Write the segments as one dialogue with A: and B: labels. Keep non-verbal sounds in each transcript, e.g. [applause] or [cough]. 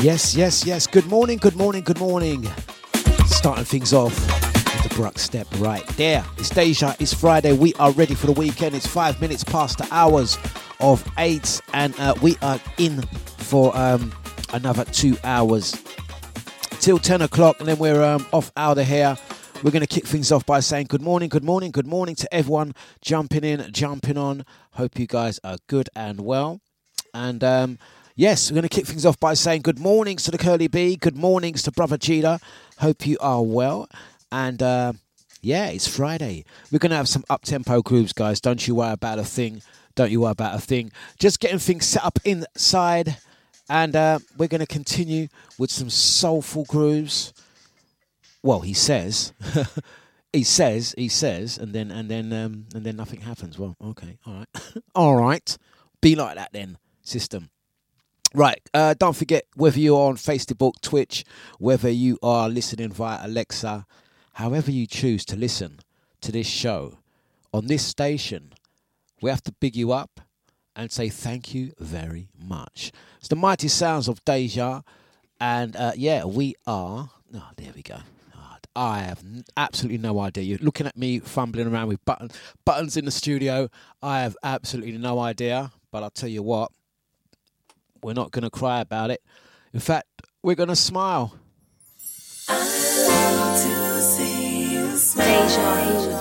A: Yes, yes, yes. Good morning, good morning, good morning. Starting things off with the Bruck step right there. It's Deja, it's Friday. We are ready for the weekend. It's five minutes past the hours of eight, and uh, we are in for um, another two hours till 10 o'clock, and then we're um, off out of here. We're going to kick things off by saying good morning, good morning, good morning to everyone jumping in, jumping on. Hope you guys are good and well. And um, Yes, we're going to kick things off by saying good mornings to the Curly B, good mornings to Brother Cheetah. Hope you are well. And uh, yeah, it's Friday. We're going to have some up tempo grooves, guys. Don't you worry about a thing. Don't you worry about a thing. Just getting things set up inside. And uh, we're going to continue with some soulful grooves. Well, he says. [laughs] he says, he says, and then and then um, and then nothing happens. Well, okay, all right, [laughs] all right. Be like that then, system. Right, uh, don't forget whether you're on Facebook, Twitch, whether you are listening via Alexa, however you choose to listen to this show on this station, we have to big you up and say thank you very much. It's the mighty sounds of Deja, and uh, yeah, we are. Oh, there we go. I have absolutely no idea. You're looking at me fumbling around with button, buttons in the studio. I have absolutely no idea. But I'll tell you what, we're not going to cry about it. In fact, we're going to smile.
B: Deja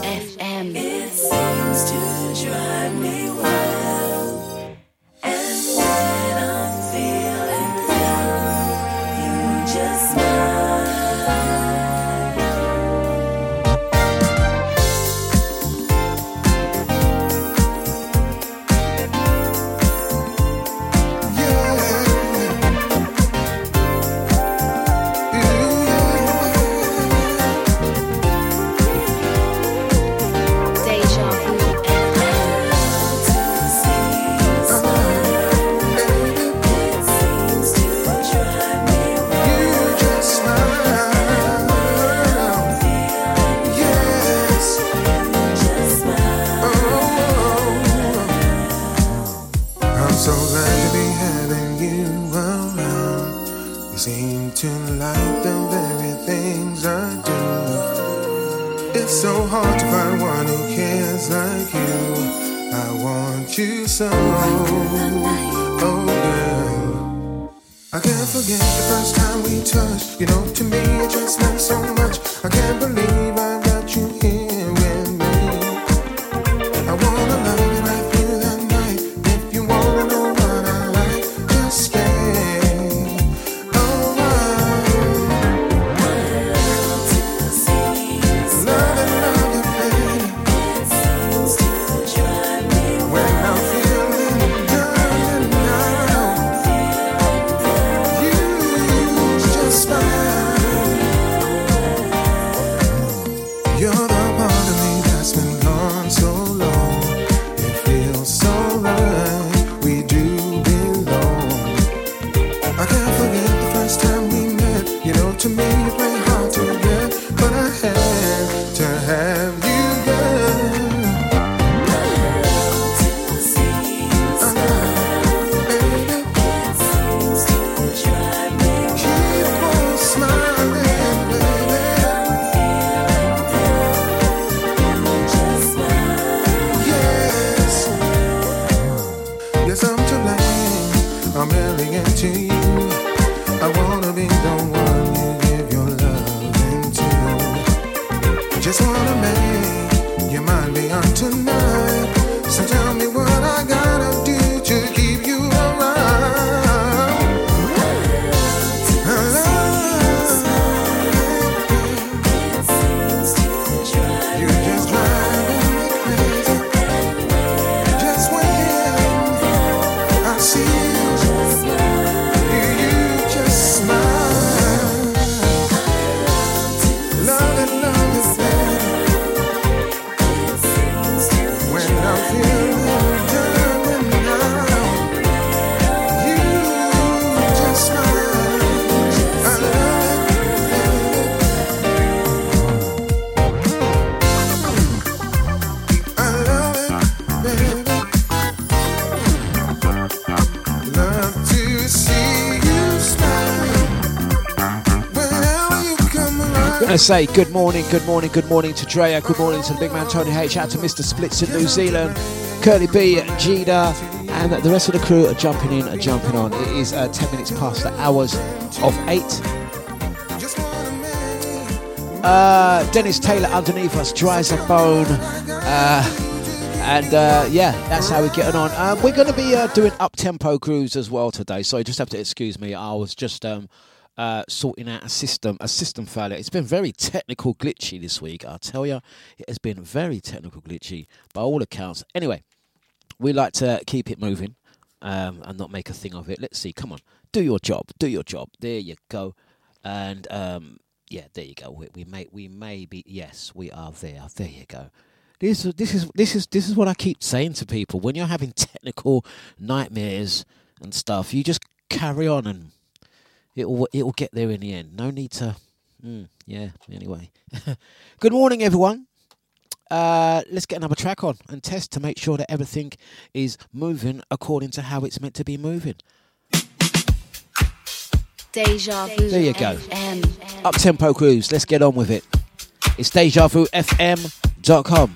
B: so. Hard to find one who cares like you.
C: I want you so, oh, girl. I can't forget the first time we touched. You know, to me, it just meant so much. I can't believe
A: say good morning, good morning, good morning to Drea, good morning to the big man Tony H, out to Mr. Splits in New Zealand, Curly B, Jida, and the rest of the crew are jumping in, are jumping on. It is uh, 10 minutes past the hours of 8. Uh, Dennis Taylor underneath us, dries a bone. Uh, and uh, yeah, that's how we're getting on. Um, we're going to be uh, doing up tempo grooves as well today, so you just have to excuse me. I was just um, uh, sorting out a system, a system failure. It's been very technical glitchy this week. I'll tell you, it has been very technical glitchy by all accounts. Anyway, we like to keep it moving um, and not make a thing of it. Let's see. Come on, do your job. Do your job. There you go. And um, yeah, there you go. We, we may we may be yes, we are there. There you go. This this is this is this is what I keep saying to people. When you're having technical nightmares and stuff, you just carry on and it'll it'll get there in the end. No need to. Mm, yeah. Anyway, [laughs] good morning, everyone. uh, let's get another track on and test to make sure that everything is moving according to how it's meant to be moving.
B: Deja Vu.
A: There you go. Up tempo cruise. Let's get on with it. It's DejaVuFM.com.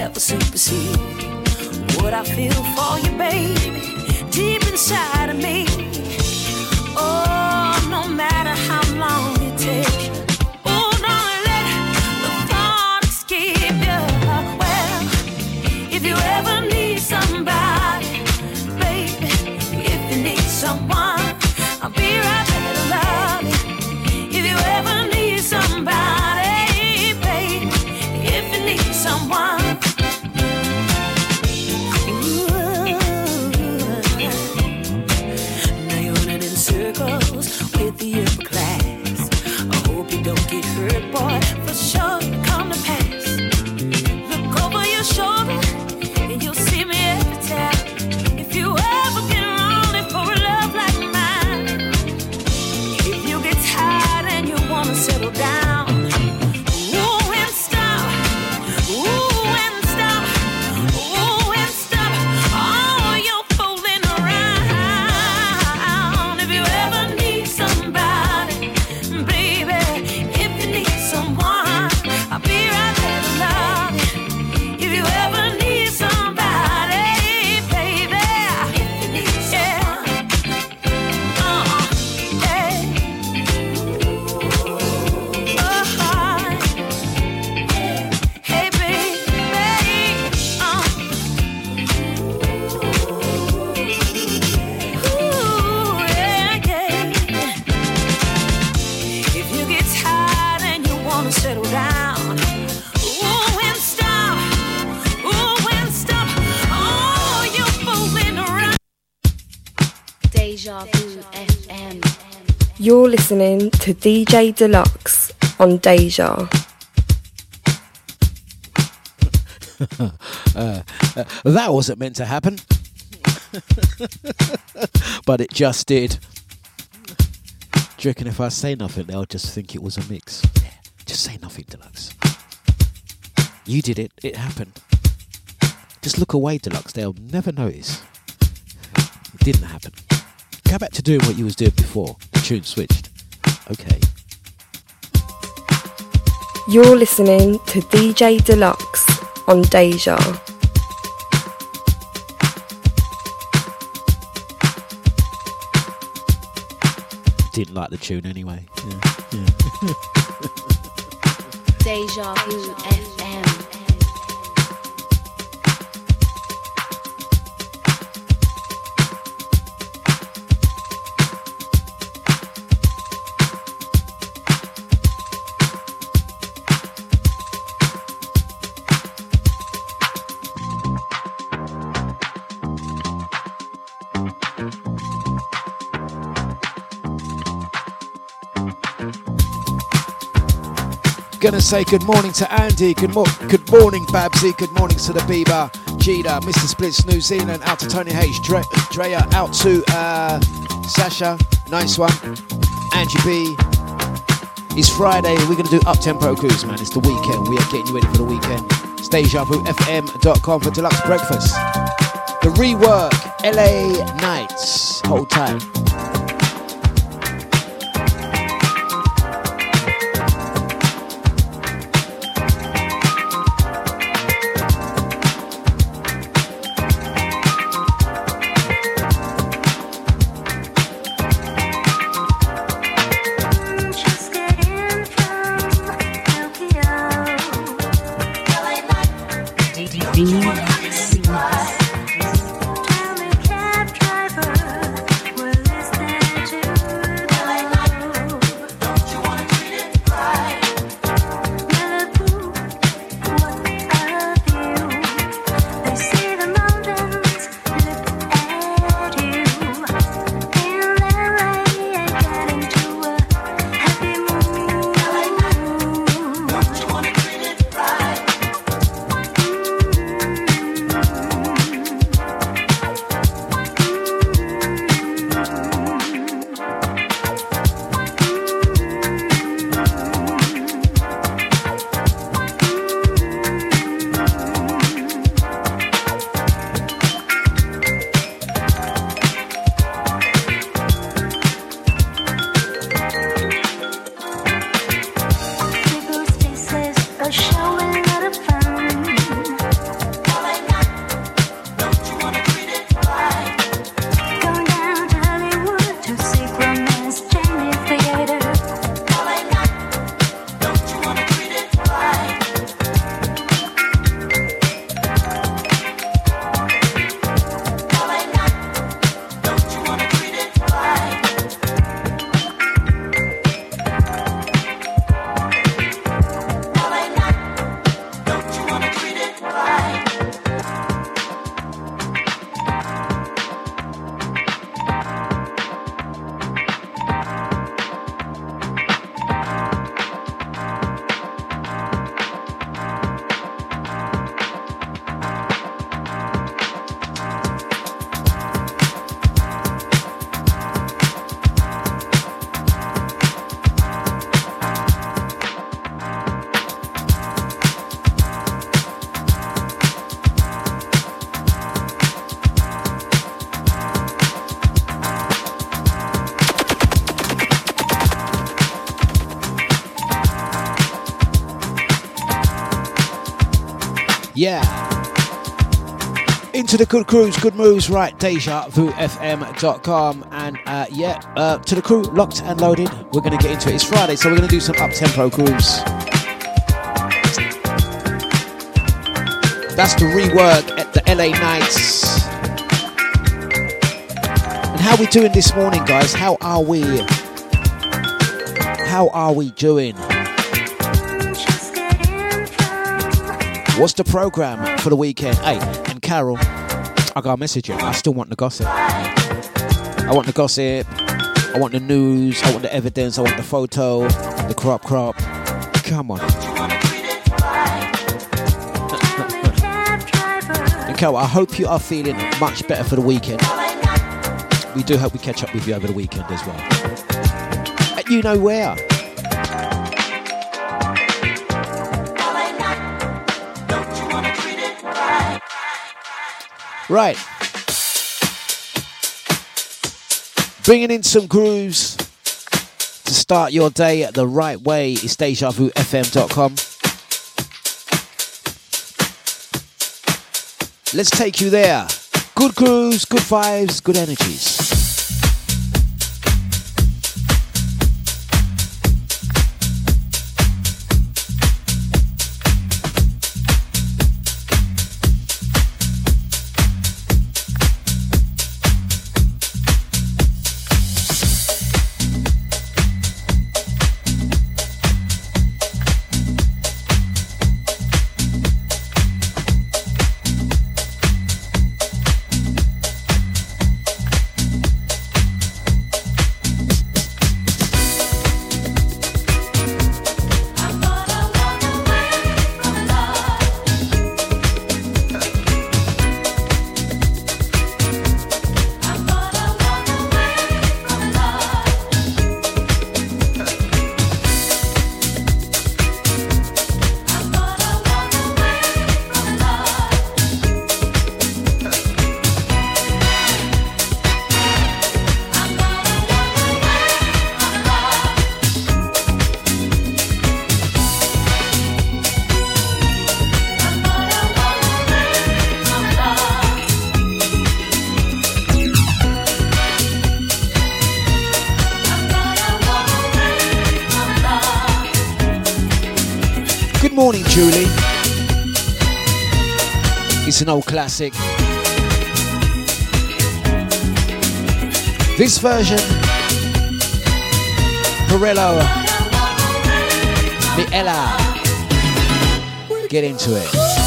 D: Ever supersede what I feel for you, baby, deep inside of me. Hurt, boy.
B: Listening to DJ Dlux on Deja. [laughs]
A: Uh, uh, that wasn't meant to happen. [laughs] but it just did. Do you reckon if I say nothing, they'll just think it was a mix? Yeah, just say nothing, Dlux. You did it, it happened. Just look away, Dlux, they'll never notice. It didn't happen. Go back to doing what you was doing before. The tune switched. Okay.
B: You're listening to DJ Dlux on Deja.
A: Didn't like the tune anyway. Yeah.
B: Deja Vu
A: Gonna say good morning to Andy, good, mo- good morning Babsy, good morning to the Bieber, Cheetah, Mr. Splits New Zealand, out to Tony H, Dre- Drea, out to uh, Sasha, nice one, Angie B. It's Friday, we're gonna do up tempo cruise, man. It's the weekend, we are getting you ready for the weekend. It's DejaVuFM.com for Dlux breakfast. The rework, LA Nights, hold tight. Into the good crews, good moves, right? DejaVuFM.com. And uh, yeah, uh, to the crew, locked and loaded. We're going to get into it. It's Friday, so we're going to do some up tempo grooves. That's the rework at the LA Nights. And how we doing this morning, guys? How are we? How are we doing? What's the program for the weekend? Hey, and Carol, I got a message. I still want the gossip. I want the gossip. I want the news. I want the evidence. I want the photo. The crop crop. Come on. and Carol, I hope you are feeling much better for the weekend. We do hope we catch up with you over the weekend as well. You know where. Right. Bringing in some grooves to start your day the right way is DejaVuFM.com. Let's take you there. Good grooves, good vibes, good energies. Classic. This version, Perello, Miela. Get into it.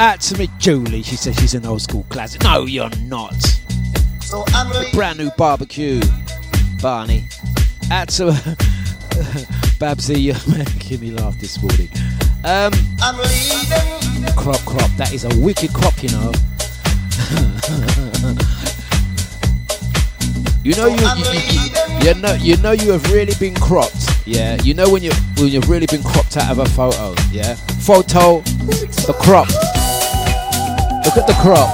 C: Out
A: to me, Julie. She says she's an old school classic. No, you're not.
C: So.
A: Brand new barbecue, Barney. Out to [laughs] Babsy. You're [laughs] making me laugh this morning. Um, crop, crop. That is a wicked crop, you know. [laughs] you know you, you, you, you know you know you have really been cropped. Yeah, you know when you when you've really been cropped out of a photo. Yeah, photo, the crop. Look at the crop,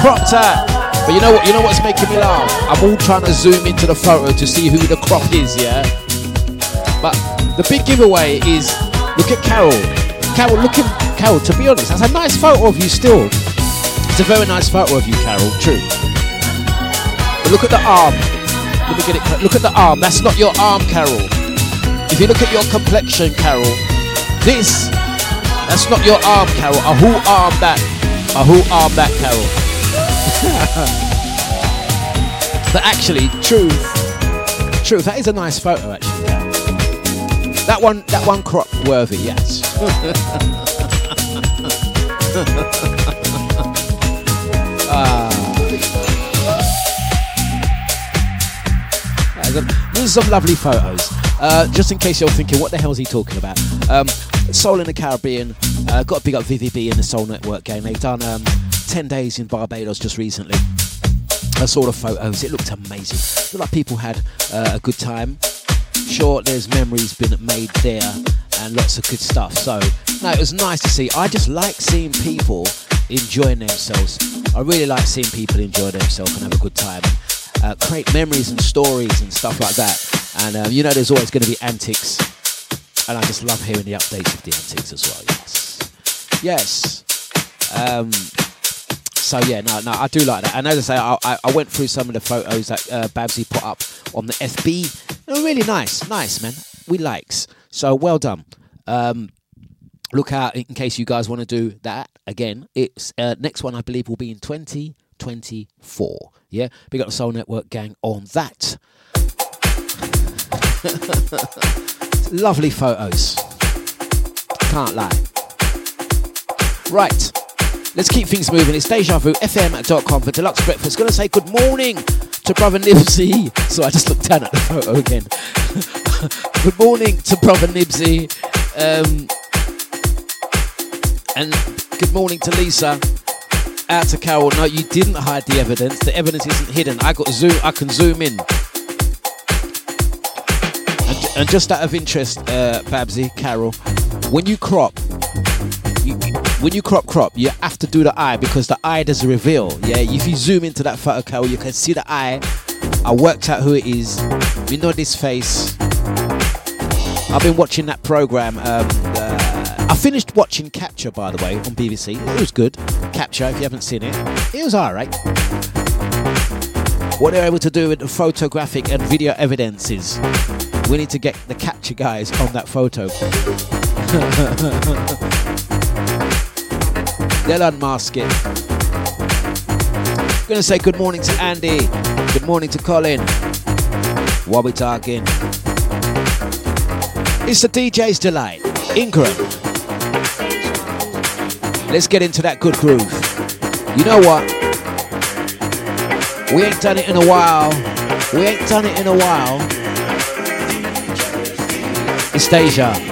A: cropped out. But you know what? You know what's making me laugh? I'm all trying to zoom into the photo to see who the crop is. Yeah. But the big giveaway is look at Carol. Carol, look at Carol. To be honest, that's a nice photo of you still. It's a very nice photo of you, Carol. True. But look at the arm. Let me get it. Look at the arm. That's not your arm, Carol. If you look at your complexion, Carol, this, that's not your arm, Carol. A who arm that? A who arm that, Carol? [laughs] but actually, truth, truth. That is a nice photo, actually. That one, that one crop worthy, yes. [laughs] Uh, These are some lovely photos. Uh, just in case you're thinking, what the hell is he talking about? Um, Soul in the Caribbean. Uh, got to big up VVB and the Soul Network game. They've done um, 10 days in Barbados just recently. I saw the photos. It looked amazing. Looked like people had uh, a good time. Sure, there's memories been made there and lots of good stuff. So, no, it was nice to see. I just like seeing people enjoying themselves. I really like seeing people enjoy themselves and have a good time. Uh, create memories and stories and stuff like that. And um, you know, there's always going to be antics. And I just love hearing the updates of the antics as well. Yes. Yes. Um, so yeah, no, no, I do like that. And as I say, I, I, went through some of the photos that uh, Babsy put up on the FB. They were really nice, nice man. We likes. So well done. Um, look out in case you guys want to do that again. It's uh, next one, I believe, will be in 2024. Yeah, we got the Soul Network gang on that. [laughs] Lovely photos. Can't lie. Right. Let's keep things moving. It's DejaVuFM.com for Dlux Breakfast. Gonna say good morning to Brother Nibsy. [laughs] So I just looked down at the photo again. [laughs] good morning to Brother Nibsy. Um, and good morning to Lisa. Out to Carol. No, you didn't hide the evidence. The evidence isn't hidden. I got zoom. I can zoom in. And, just out of interest, uh, Babsy, Carol, when you crop, you, when you crop crop, you have to do the eye because the eye does reveal. Yeah, if you zoom into that photo, Carol, you can see the eye. I worked out who it is. We know this face. I've been watching that program. Um, uh, I finished watching Capture, by the way, on BBC. It was good. Capture, if you haven't seen it, it was alright. What they're able to do with the photographic and video evidences. We need to get the capture guys on that photo. [laughs] They'll unmask it. Gonna say good morning to Andy. Good morning to Colin. What we talking? It's the DJ's delight. Ingram. Let's get into that good groove. You know what? We ain't done it in a while. We ain't done it in a while. It's Deja.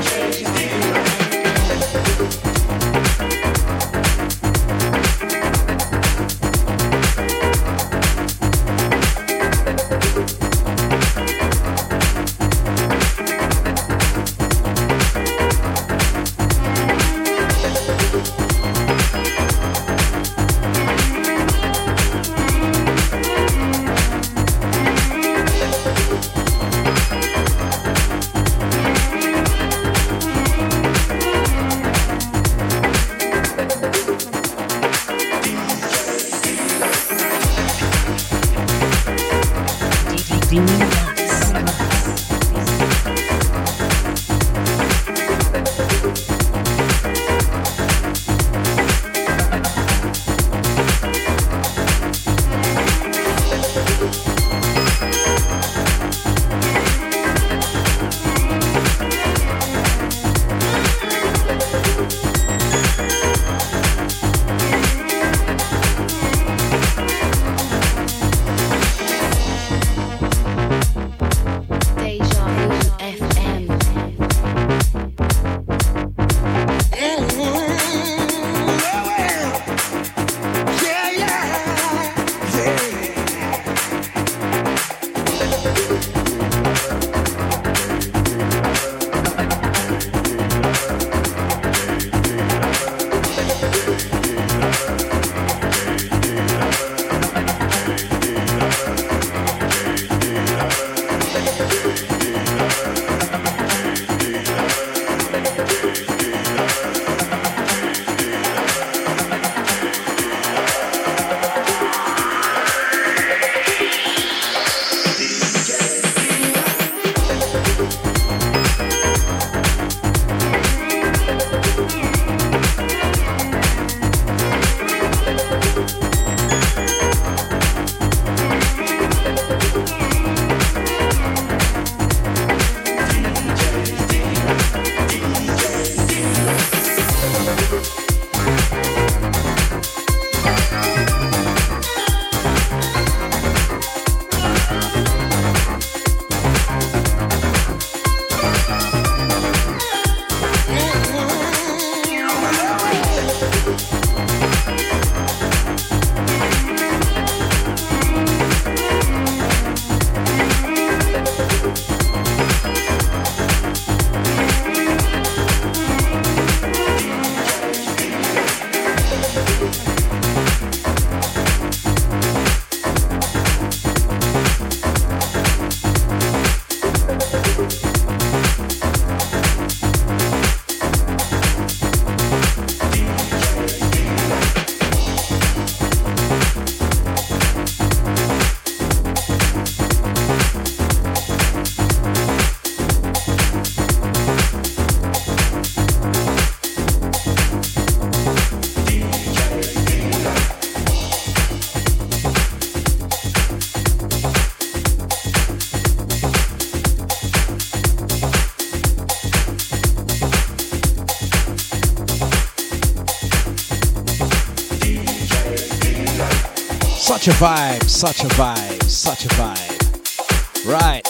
A: Such a vibe, such a vibe, such a vibe. Right.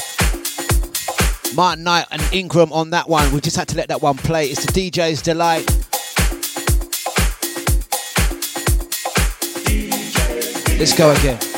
A: Martin Knight and Ingram on that one. We just had to let that one play. It's the DJ's delight. Let's go again.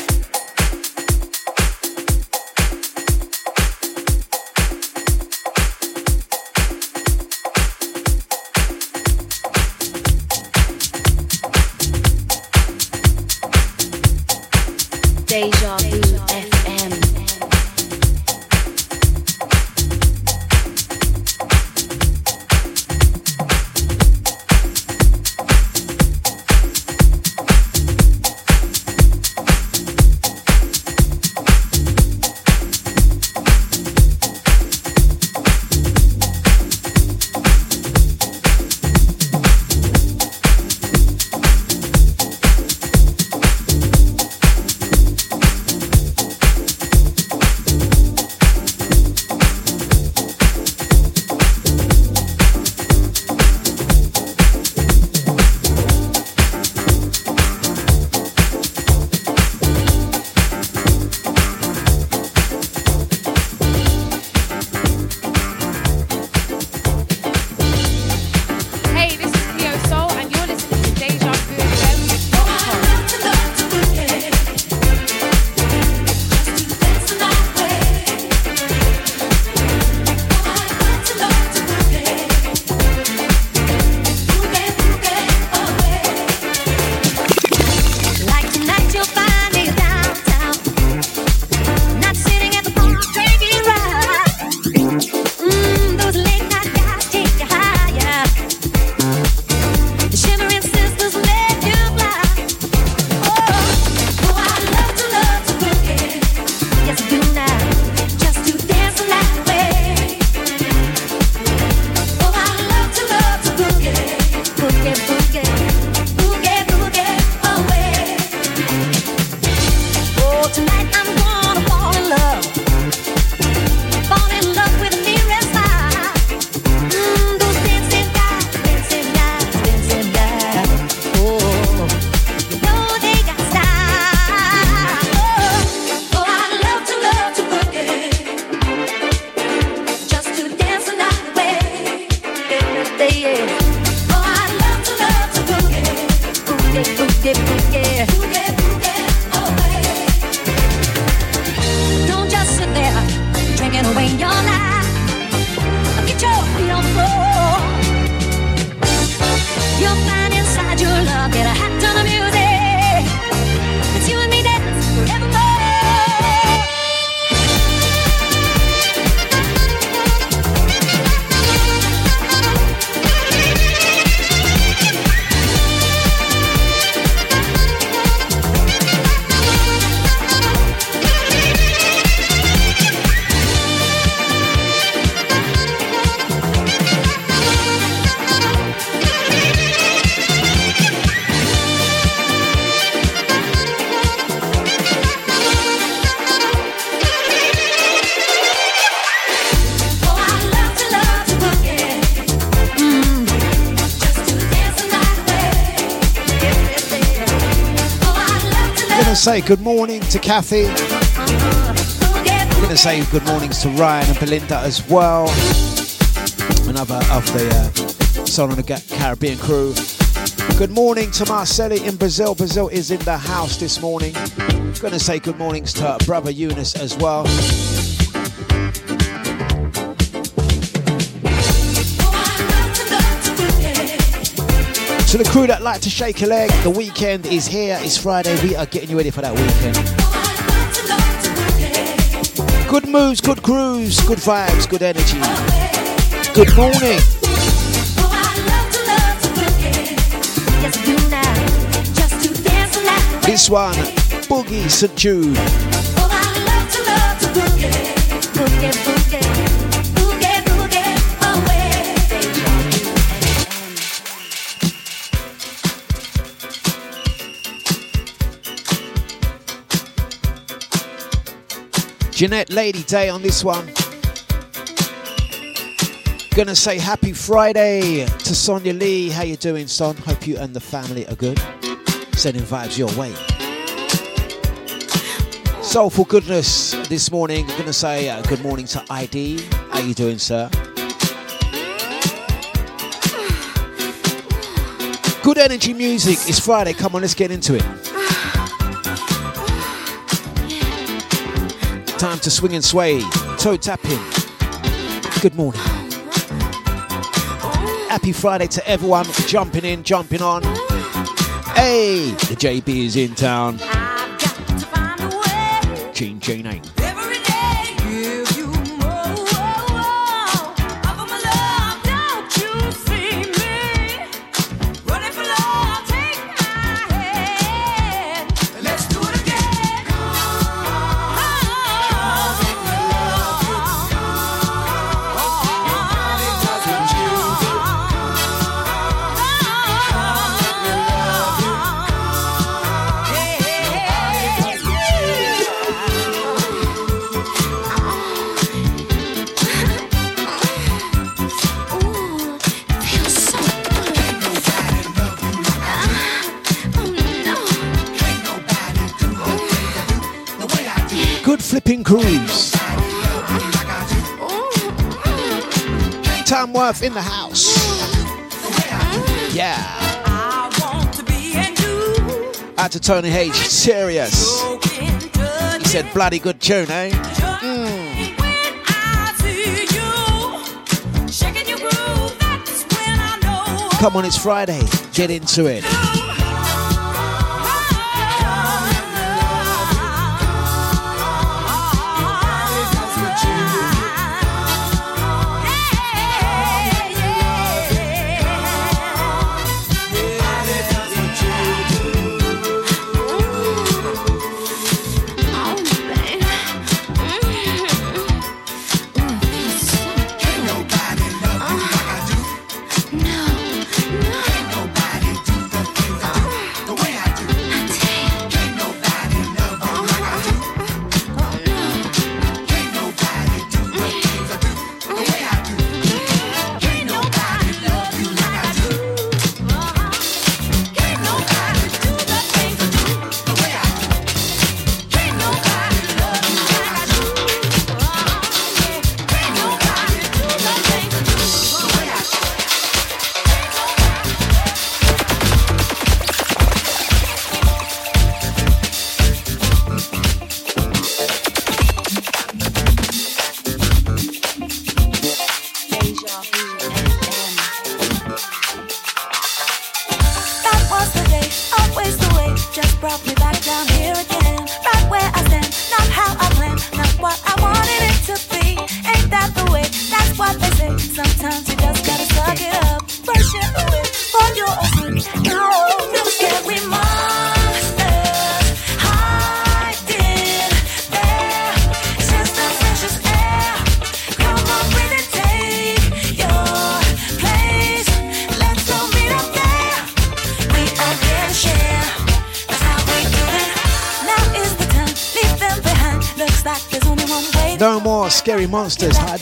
A: Say good morning to Kathy. I'm going to say good mornings to Ryan and Belinda as well. Another of the uh, Soul on the Caribbean crew. Good morning to Marceli in Brazil. Brazil is in the house this morning. Going to say good mornings to brother Eunice as well. To the crew that like to shake a leg, the weekend is here. It's Friday. We are getting you ready for that weekend. Good moves, good grooves, good vibes, good energy. Good morning. This one, Boogie St. Jude. Jeanette Lady Day on this one. Gonna say happy Friday to Sonia Lee. How you doing, son? Hope you and the family are good. Sending vibes your way. Soulful goodness this morning. Gonna say uh, good morning to ID. How you doing, sir? Good energy music. It's Friday. Come on, let's get into it. Time to swing and sway, toe tapping. Good morning. Happy Friday to everyone jumping in, jumping on. Hey, the JB is in town. Chain, chain, ain't. Flipping Cruise. Tamworth in the house. Yeah. Out to Tony H. Serious. He said, bloody good tune, eh? Mm. Come on, it's Friday. Get into it.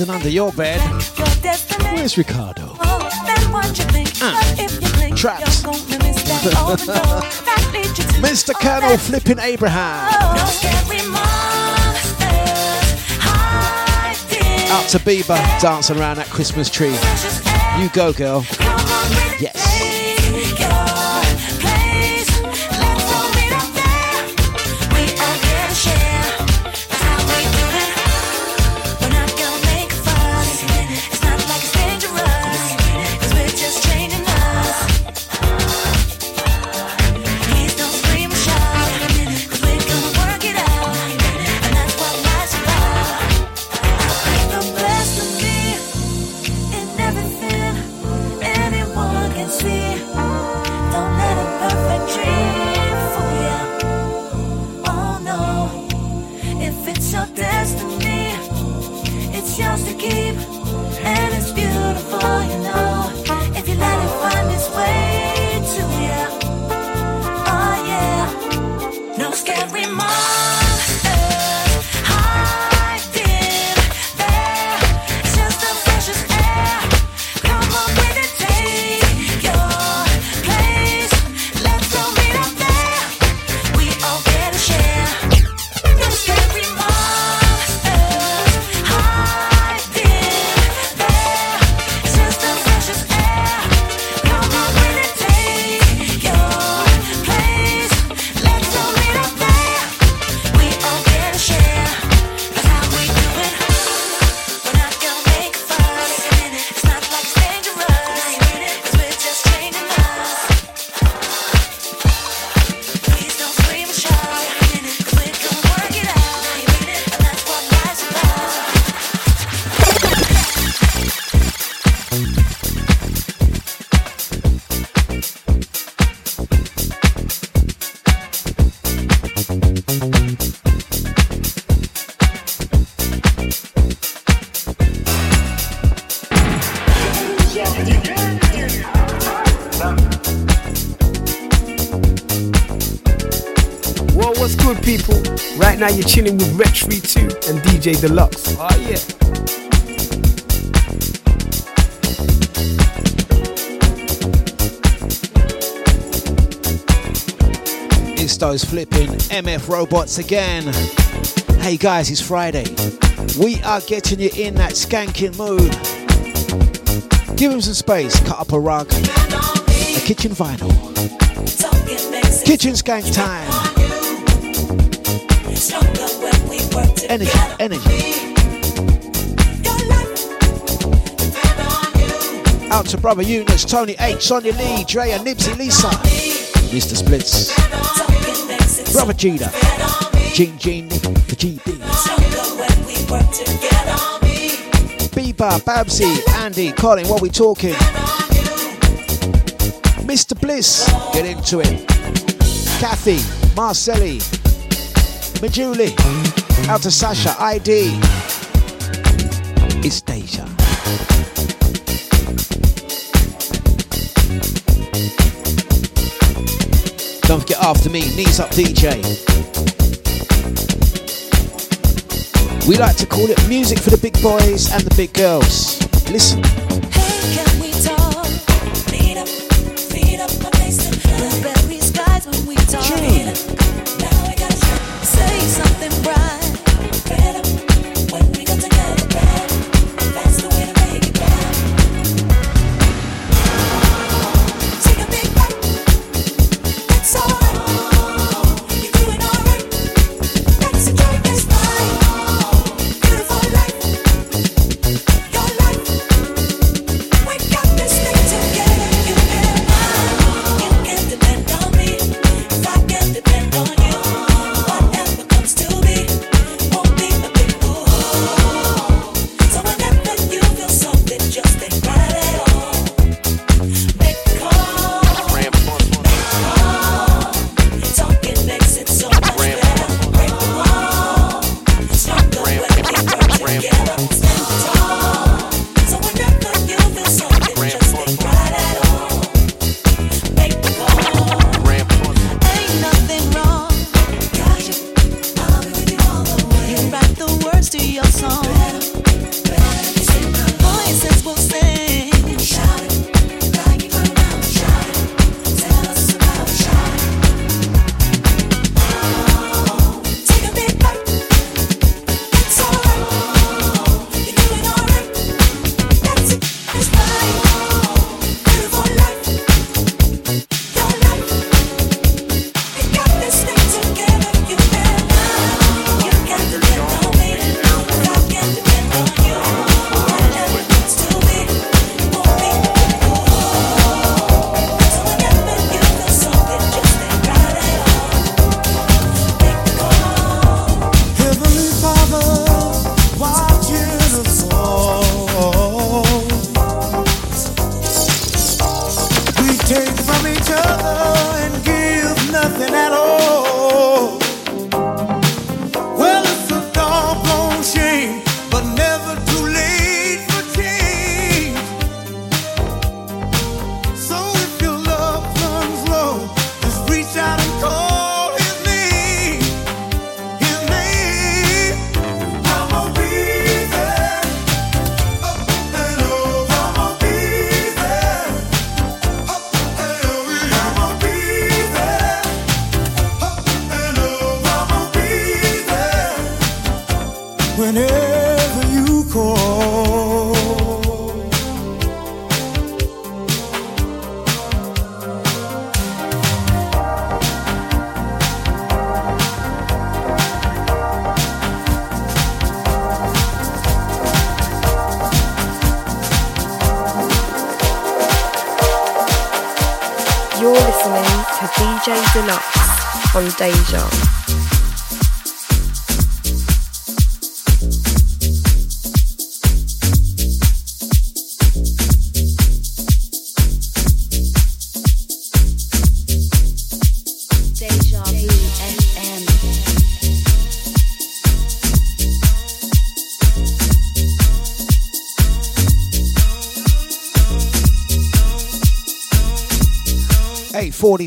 D: Hiding under your bed. Where's Ricardo? Uh, traps. Mr. Colonel Flipping Abraham. Out to Bieber dancing around that Christmas tree. You go, girl. Yes.
E: You're chilling with Retro 2 and DJ Dlux. Oh yeah.
D: It's those flipping MF robots again. Hey guys, it's Friday. We are getting you in that skanking mood. Give him some space, cut up a rug, a kitchen vinyl. Kitchen skank time. Energy, energy. Out to brother Eunice, Tony H, Sonia Lee, Drea, Nipsey, Lisa, Mr. Splits, brother Jada, Jean Jean, the GB, Bieber, Babsy, Andy, Colin, what we talking? Mr. Bliss, get into it. Kathy, Marcelli, Majuli, out to Sasha, ID. It's Deja. Don't forget after me, knees up DJ. We like to call it music for the big boys and the big girls. Listen.
A: Wake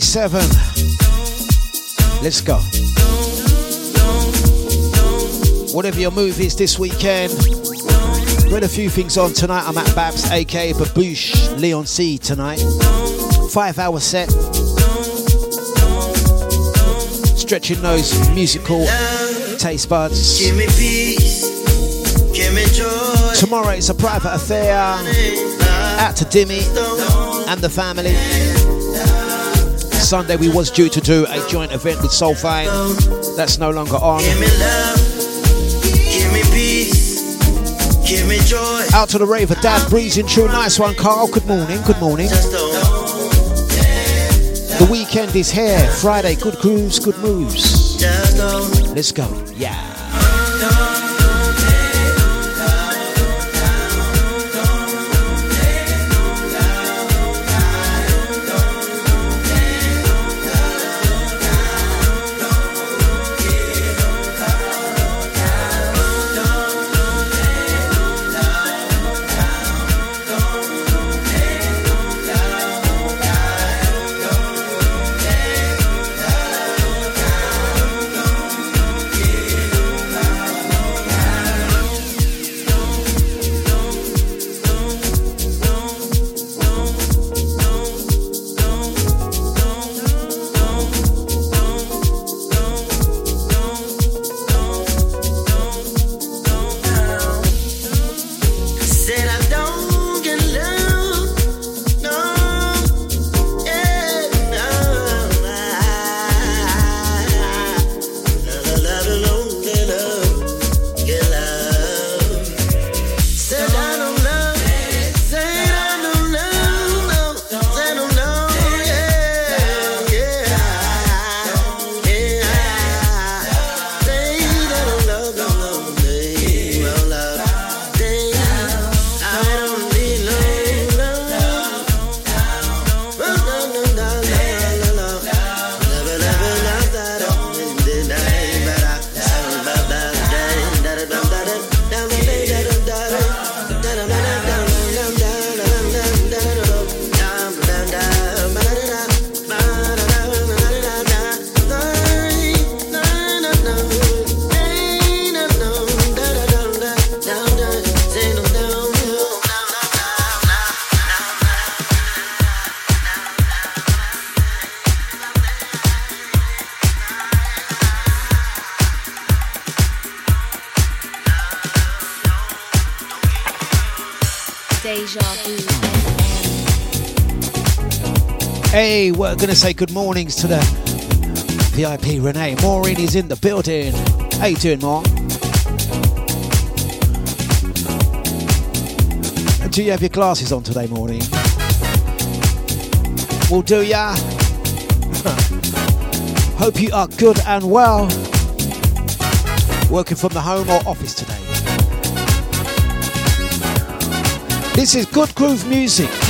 F: 47. Let's go. Whatever your move is this weekend, read a few things on tonight. I'm at Babs, aka Babouche Leon C tonight. Five hour set. Stretching those musical taste buds. Tomorrow it's a private affair. Out to Dimmy and the family. Sunday we was due to do a joint event with Soulfine. That's no longer on.
A: Give me love, give me peace, give me joy.
F: Out to the raver, Dad breezing through. Nice one, Carl. Good morning, good morning. The weekend is here. Friday, good grooves, good moves. Let's go. Hey, we're gonna say good mornings to the VIP Renee. Maureen is in the building. How you doing, Maureen? Do you have your glasses on today, Maureen? Well, do ya? [laughs] Hope you are good and well. Working from the home or office today. This is Good Groove Music.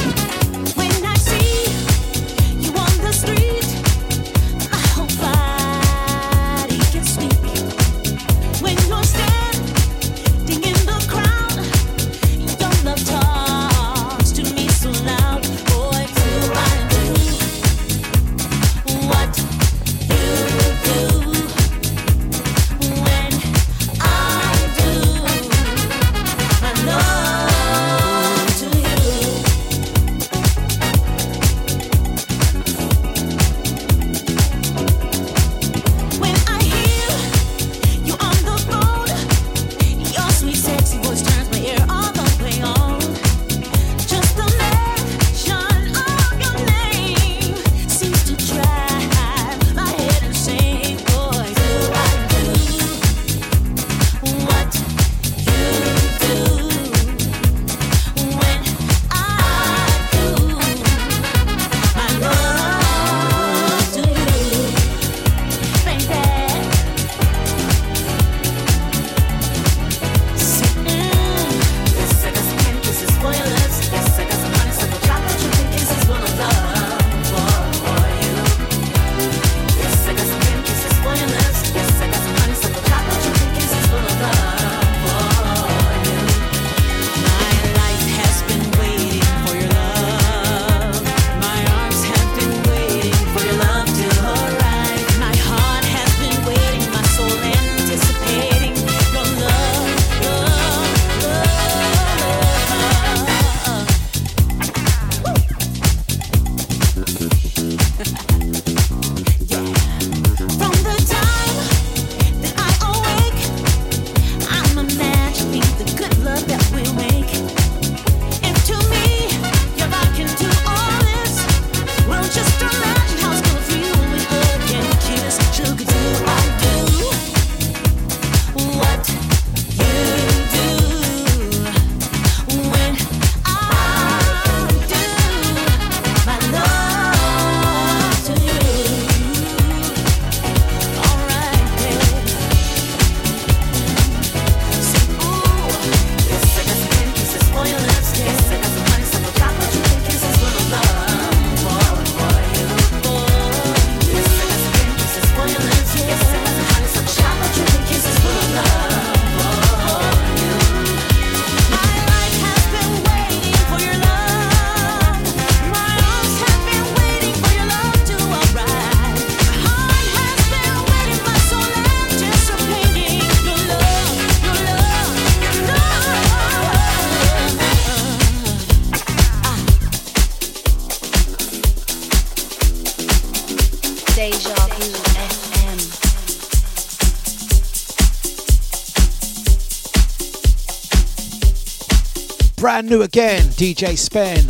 A: Brand new again, DJ Spen.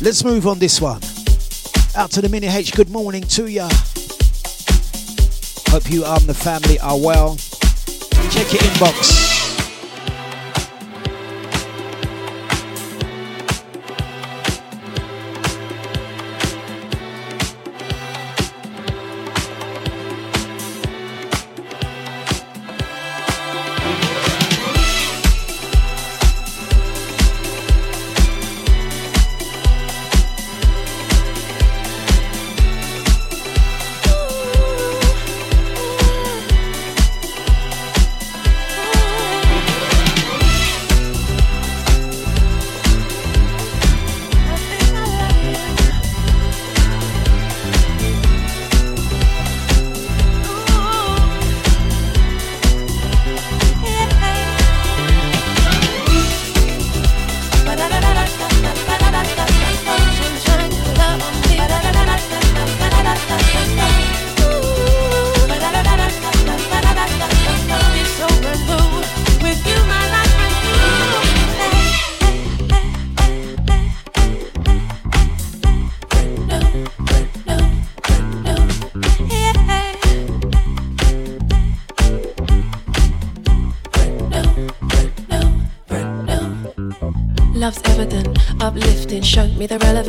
A: Let's move on this one. Out to the Mini H, good morning to ya. Hope you and the family are well. Check your inbox.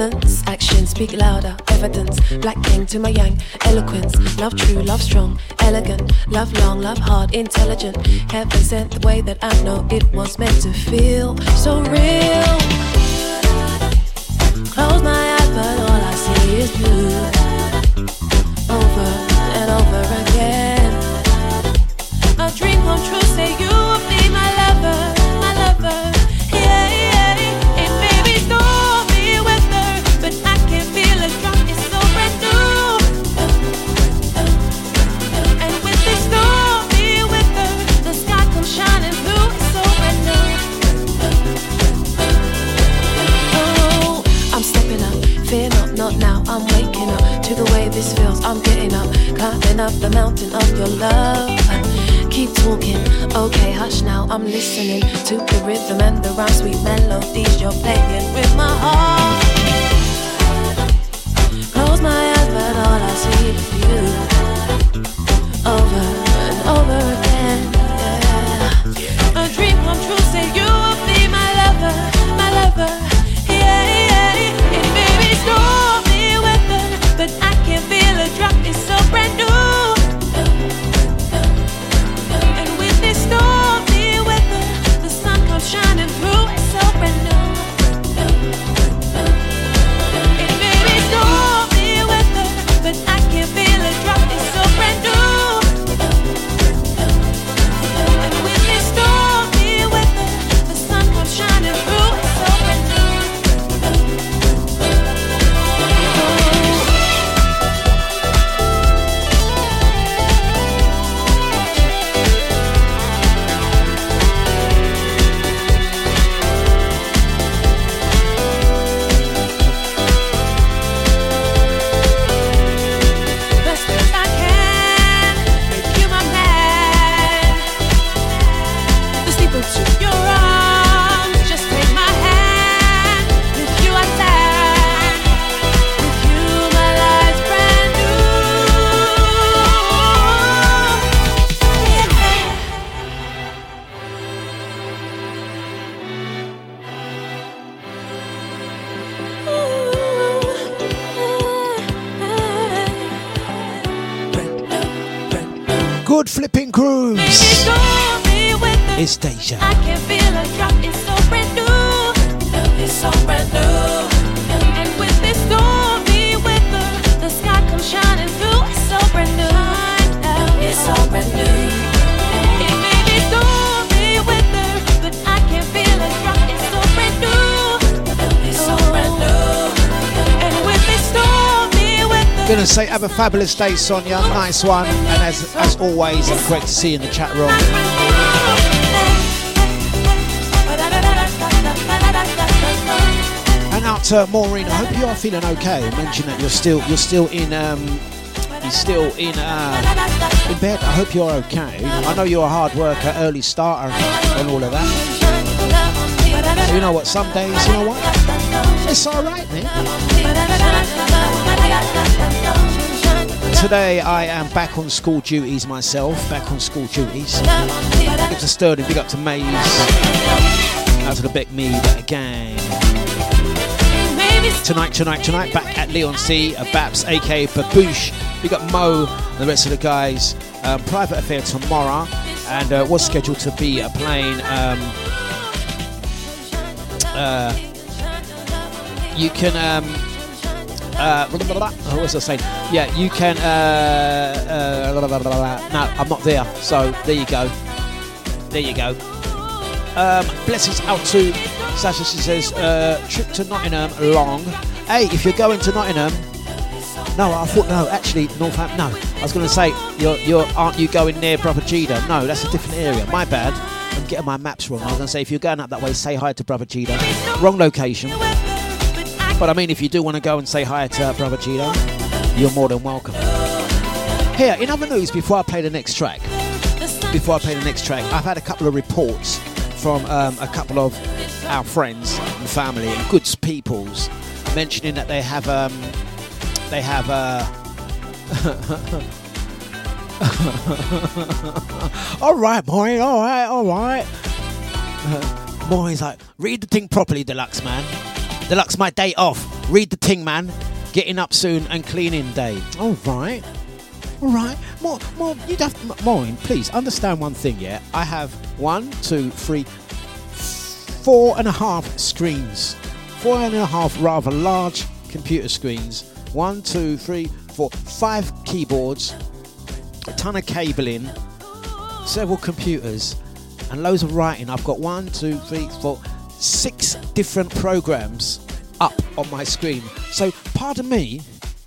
G: Relevance. Actions speak louder, evidence. Black king to my yang, eloquence. Love true, love strong, elegant. Love long, love hard, intelligent. Heaven sent the way that I know it was meant to feel so real. Close my eyes, but all I see is blue.
A: Fabulous day, Sonia. Nice one. And as as always, great to see you in the chat room. And out to Maureen. I hope you are feeling okay. I mentioned that you're still you're still in um, you're still in uh, in bed. I hope you're okay. I know you're a hard worker, early starter, and all of that. So you know what? Some days, you know what? It's all right, Today I am back on school duties myself. Back on school duties. Big up to Sterling. Big up to Maze. Out to the Beck Mead gang. Tonight, tonight, tonight, back at Leon C, uh, Babs, aka Baboosh. We got Mo and the rest of the guys. Um, private affair tomorrow, and uh, was scheduled to be uh, playing. Um, uh, you can. Um, uh, what was I saying? Yeah, you can. Uh, uh, blah, blah, blah. No, I'm not there. So there you go. There you go. Um, blessings out to Sasha. She says, uh, trip to Nottingham long. Hey, if you're going to Nottingham, no, I thought no. Actually, Northampton. No, I was going to say, you're, you're, aren't you going near Brother Jida? No, that's a different area. My bad. I'm getting my maps wrong. I was going to say, if you're going up that way, say hi to Brother Jida. Wrong location. But I mean, if you do want to go and say hi to Brother Gino, you're more than welcome. Here, in other news, before I play the next track, before I play the next track, I've had a couple of reports from um, a couple of our friends and family and good peoples mentioning that they have um, they have uh, [laughs] all right, boy, all right, all right. Uh, boy's like, read the thing properly, Dlux man. Dlux, my day off. Read the thing, man. Getting up soon and cleaning day. All right. All right. More, more. You'd have Maureen, please understand one thing, yeah? I have one, two, three, four and a half screens. Four and a half rather large computer screens. One, two, three, four, five keyboards, a ton of cabling, several computers, and loads of writing. I've got one, two, three, four, six different programs up on my screen. So, pardon me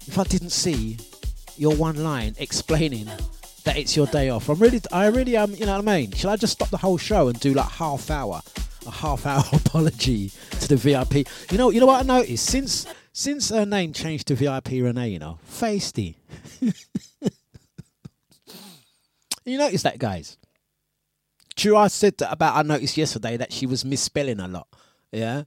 A: if I didn't see your one line explaining that it's your day off. I'm really, I really am. You know what I mean? Shall I just stop the whole show and do like half hour, a half hour [laughs] apology to the VIP? You know, you know what I noticed since since her name changed to VIP Renee. [laughs] You know, feisty. you notice that, guys? True, I said that about. I noticed yesterday that she was misspelling a lot. Yeah.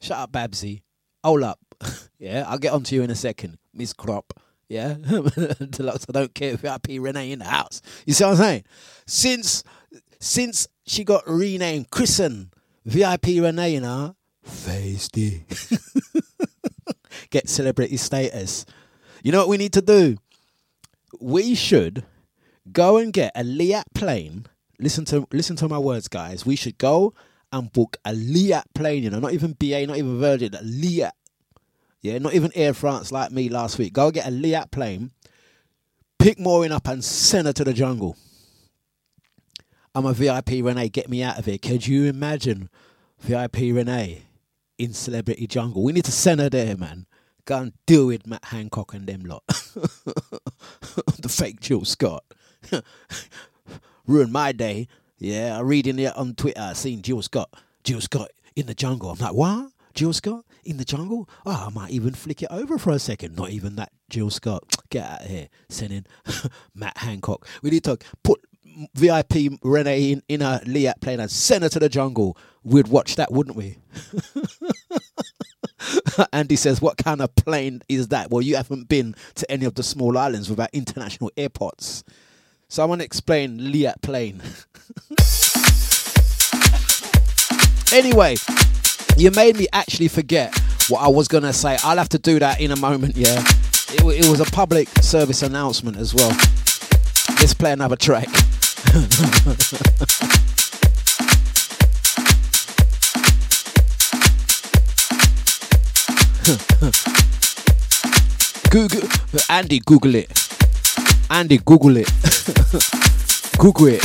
A: Shut up, Babsy. Hold up. [laughs] yeah, I'll get on to you in a second, Miss Crop. Yeah, [laughs] Dlux. I don't care if VIP Renee in the house. You see what I'm saying? Since since she got renamed, christened VIP Renee, you know, feisty. get celebrity status. You know what we need to do? We should go and get a Liat plane. Listen to listen to my words, guys. We should go and book a Liat plane. You know, not even BA, not even Virgin, a Liat. Yeah, not even Air France like me last week. Go get a Liat plane, pick Maureen up and send her to the jungle. I'm a VIP Renee, get me out of here. Could you imagine VIP Renee in Celebrity Jungle? We need to send her there, man. Go and deal with Matt Hancock and them lot. [laughs] the fake Jill Scott. [laughs] Ruined my day. Yeah, I reading it on Twitter, I seen Jill Scott. Jill Scott in the jungle. I'm like, what? Jill Scott in the jungle? Oh, I might even flick it over for a second. Not even that Jill Scott. [tsk] Get out of here. Sending [laughs] Matt Hancock. We need to put VIP Renee in, in a Liat plane and send her to the jungle. We'd watch that, wouldn't we? [laughs] Andy says, What kind of plane is that? Well, you haven't been to any of the small islands without international airports. So I want to explain Liat plane. [laughs] anyway, you made me actually forget what I was going to say. I'll have to do that in a moment, yeah. It, it was a public service announcement as well. Let's play another track. [laughs] Google, Andy, Google it. Andy, Google it. [laughs] Google it.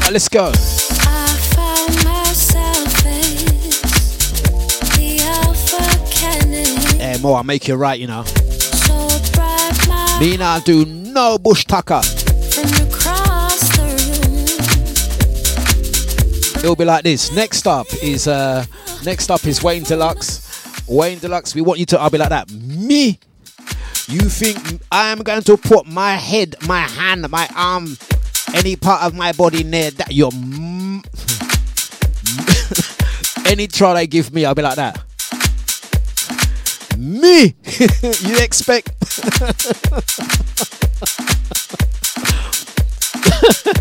A: Right, let's go.
G: I found myself as the Alpha Kennedy.
A: Yeah, more, I'll make you right, you know. Me not do no bush tucker.
G: From across the room.
A: It'll be like this. Next up is uh next up is Wayne Dlux. Wayne Dlux, we want you to I'll be like that. Me. You think I am going to put my head, my hand, my arm, any part of my body near that your m- [laughs] any try they give me, I'll be like that. Me, [laughs] you expect? [laughs]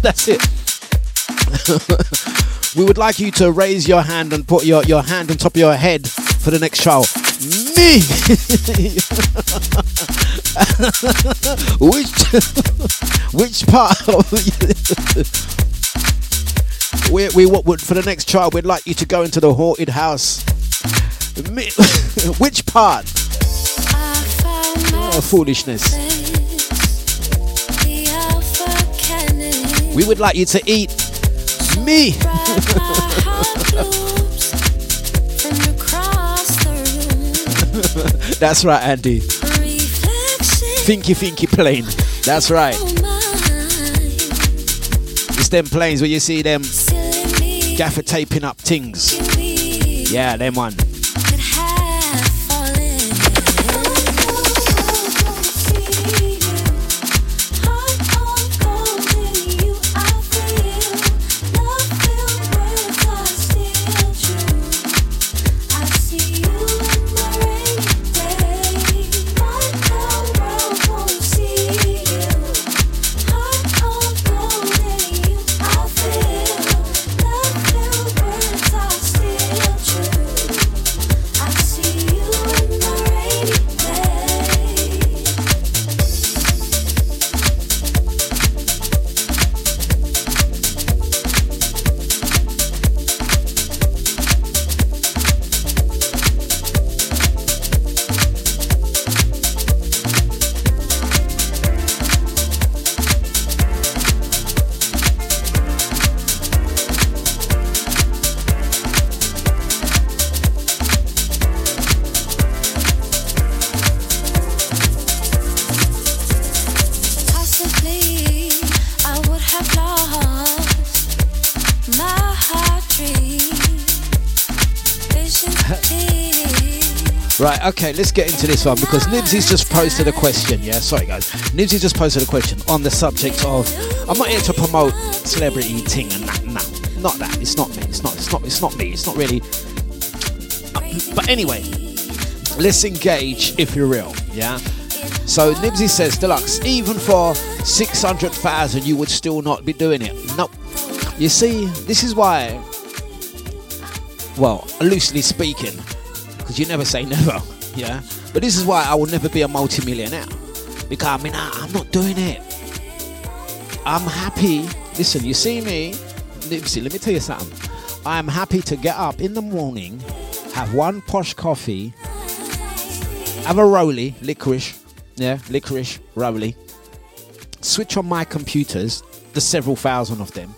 A: That's it. we would like you to raise your hand and put your, your hand on top of your head for the next show. Me! [laughs] which [laughs] which part of we, we would for the next trial we'd like you to go into the haunted house. Me, which part?
G: I found my
A: Oh, foolishness.
G: place. The Alpha Kennedy.
A: We would like you to eat me.
G: Right, my heart loops [laughs] from across the room.
A: That's right, Andy. Thinky thinky plane. That's right. It's them planes where you see them gaffer taping up things. Yeah, them one. Let's get into this one because Nibsy's just posted a question. Yeah, sorry guys. Nibsy just posted a question on the subject of I'm not here to promote celebrity eating and that. No, not that. It's not me. It's not. It's not. It's not me. It's not really. But anyway, let's engage if you're real. Yeah. So Nibsy says, Dlux, even for 600,000, you would still not be doing it. Nope. You see, this is why, well, loosely speaking, because you never say [laughs] never, yeah? But this is why I will never be a multimillionaire. Because I mean, I, I'm not doing it. I'm happy. Listen, you see me, Nibsy, let me tell you something. I'm happy to get up in the morning, have one posh coffee, have a rolly, licorice, yeah, licorice, rolly, switch on my computers, the several thousand of them,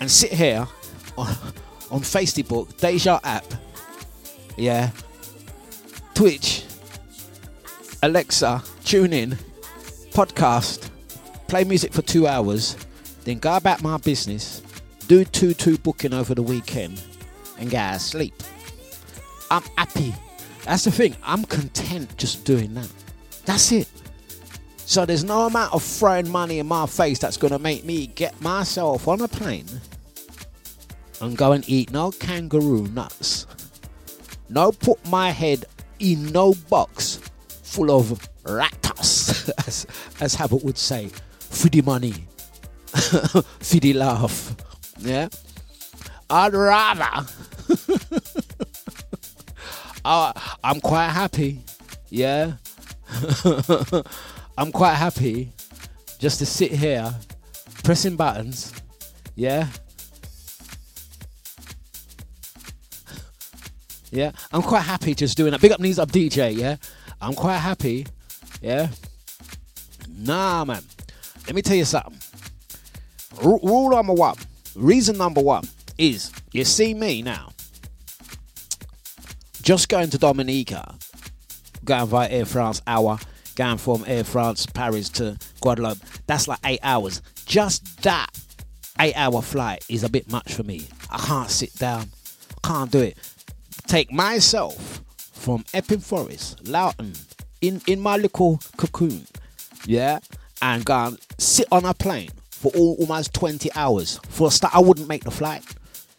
A: and sit here on, on Facebook, Deja app, yeah, Twitch, Alexa, tune in, podcast, play music for two hours, then go about my business, do two two booking over the weekend, and go to sleep. I'm happy. That's the thing. I'm content just doing that. That's it. So there's no amount of throwing money in my face that's gonna make me get myself on a plane and go and eat no kangaroo nuts. No put my head in no box full of ratas, [laughs] as as Habit would say, for the money, for the laugh. Yeah. I'd rather. [laughs] I, I'm quite happy. Yeah. [laughs] I'm quite happy just to sit here pressing buttons. Yeah. Yeah. I'm quite happy just doing that. Big up knees up DJ. Yeah. I'm quite happy. Yeah. Nah, man. Let me tell you something. Ru- Rule number one. Reason number one is you see me now. Just going to Dominica, going via Air France hour, going from Air France Paris to Guadeloupe. That's like eight hours. Just that eight hour flight is a bit much for me. I can't sit down. Can't do it. Take myself from Epping Forest, Loughton, in, in my little cocoon, yeah, and go and sit on a plane for all, almost 20 hours. For a start, I wouldn't make the flight.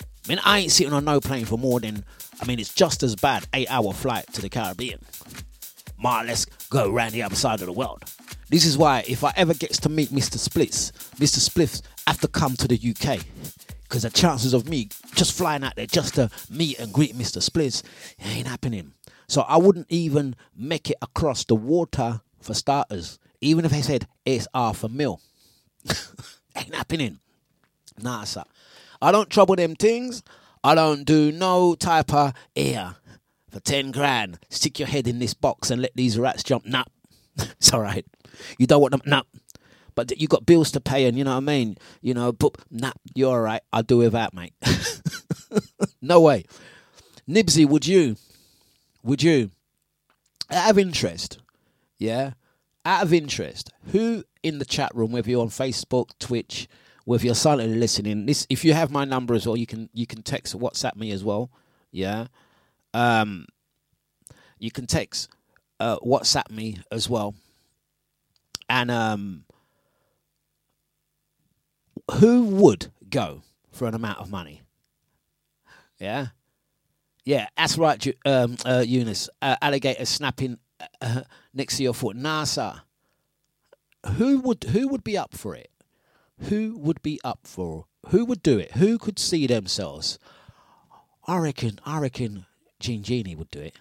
A: I mean, I ain't sitting on no plane for more than, I mean, it's just as bad, eight hour flight to the Caribbean. Ma, let's go around the other side of the world. This is why if I ever gets to meet Mr. Splits, Mr. Spliffs have to come to the UK. Because the chances of me just flying out there just to meet and greet Mr. Splits ain't happening. So I wouldn't even make it across the water for starters. Even if they said it's half a mil. [laughs] ain't happening. Nah, sir. I don't trouble them things. I don't do no type of air for 10 grand. Stick your head in this box and let these rats jump. Nah, [laughs] it's all right. You don't want them. Nah. But you got bills to pay, and you know what I mean. You know, but nah, you're all right. I'll do without, mate. [laughs] no way. Nibsy, would you? Would you? Out of interest, yeah. Out of interest, who in the chat room, whether you're on Facebook, Twitch, whether you're silently listening, this if you have my number as well, you can you can text WhatsApp me as well. Yeah. Um. You can text uh, WhatsApp me as well. And um, who would go for an amount of money? Yeah, yeah, that's right, um, uh, Eunice. Uh, alligator snapping uh, next to your foot. NASA. Who would who would be up for it? Who would be up for? Who would do it? Who could see themselves? I reckon. I reckon. Jean Genie would do it.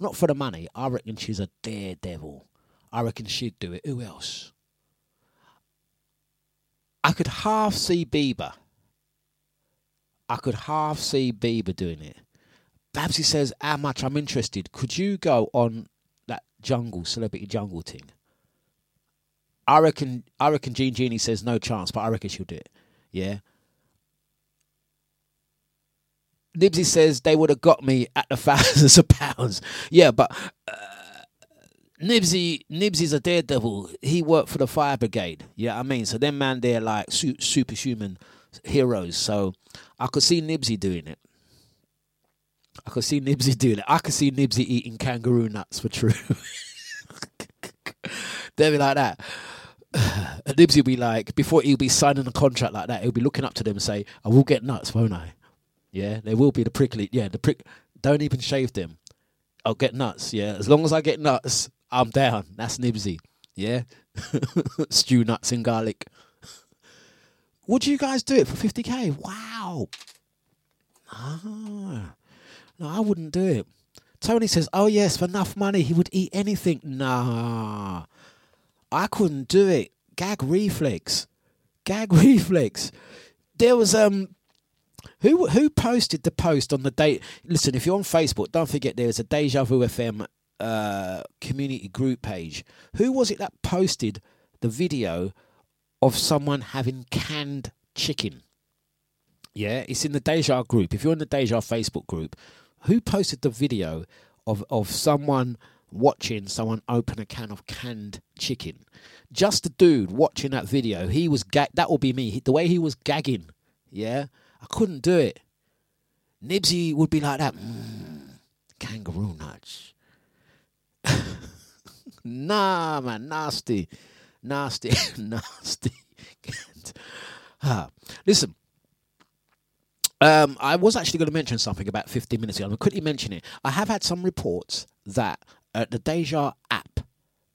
A: Not for the money. I reckon she's a daredevil. I reckon she'd do it. Who else? I could half see Bieber. I could half see Bieber doing it. Babsy says, How much I'm interested. Could you go on that jungle, celebrity jungle thing? I reckon I reckon Jean Genie says no chance, but I reckon she'll do it. Yeah. Nibsy says they would have got me at the thousands [laughs] of pounds. Yeah, but uh, Nibsy Nibsy's a daredevil. He worked for the fire brigade. Yeah, I mean, so them man they're like su- superhuman heroes. So I could see Nibsy doing it. I could see Nibsy [laughs] doing it. I could see Nibsy eating kangaroo nuts for true. [laughs] They'd be like that. [sighs] And Nibsy will be like, before he'll be signing a contract like that, he'll be looking up to them and say, I will get nuts, won't I? Yeah, they will be the prickly. Yeah, the prick. Don't even shave them. I'll get nuts. Yeah, as long as I get nuts, I'm down. That's Nibsy. Yeah, [laughs] stew nuts and garlic. Would you guys do it for 50k? Wow. Ah, no, I wouldn't do it. Tony says, "Oh yes, for enough money, he would eat anything." Nah, I couldn't do it. Gag reflex, gag [laughs] reflex. There was um who who posted the post on the date? Listen, if you're on Facebook, don't forget there is a Deja Vu FM uh, community group page. Who was it that posted the video of someone having canned chicken? Yeah, it's in the Deja group. If you're in the Deja Facebook group, who posted the video of of someone watching someone open a can of canned chicken? Just the dude watching that video, he was gag. That will be me. He- The way he was gagging, yeah, I couldn't do it. Nibsy would be like that. Mm, kangaroo nuts. Nah, man, nasty, nasty, [laughs] nasty. ah, listen. Um, I was actually going to mention something about 15 minutes ago. I'm going to quickly mention it. I have had some reports that uh, the Deja app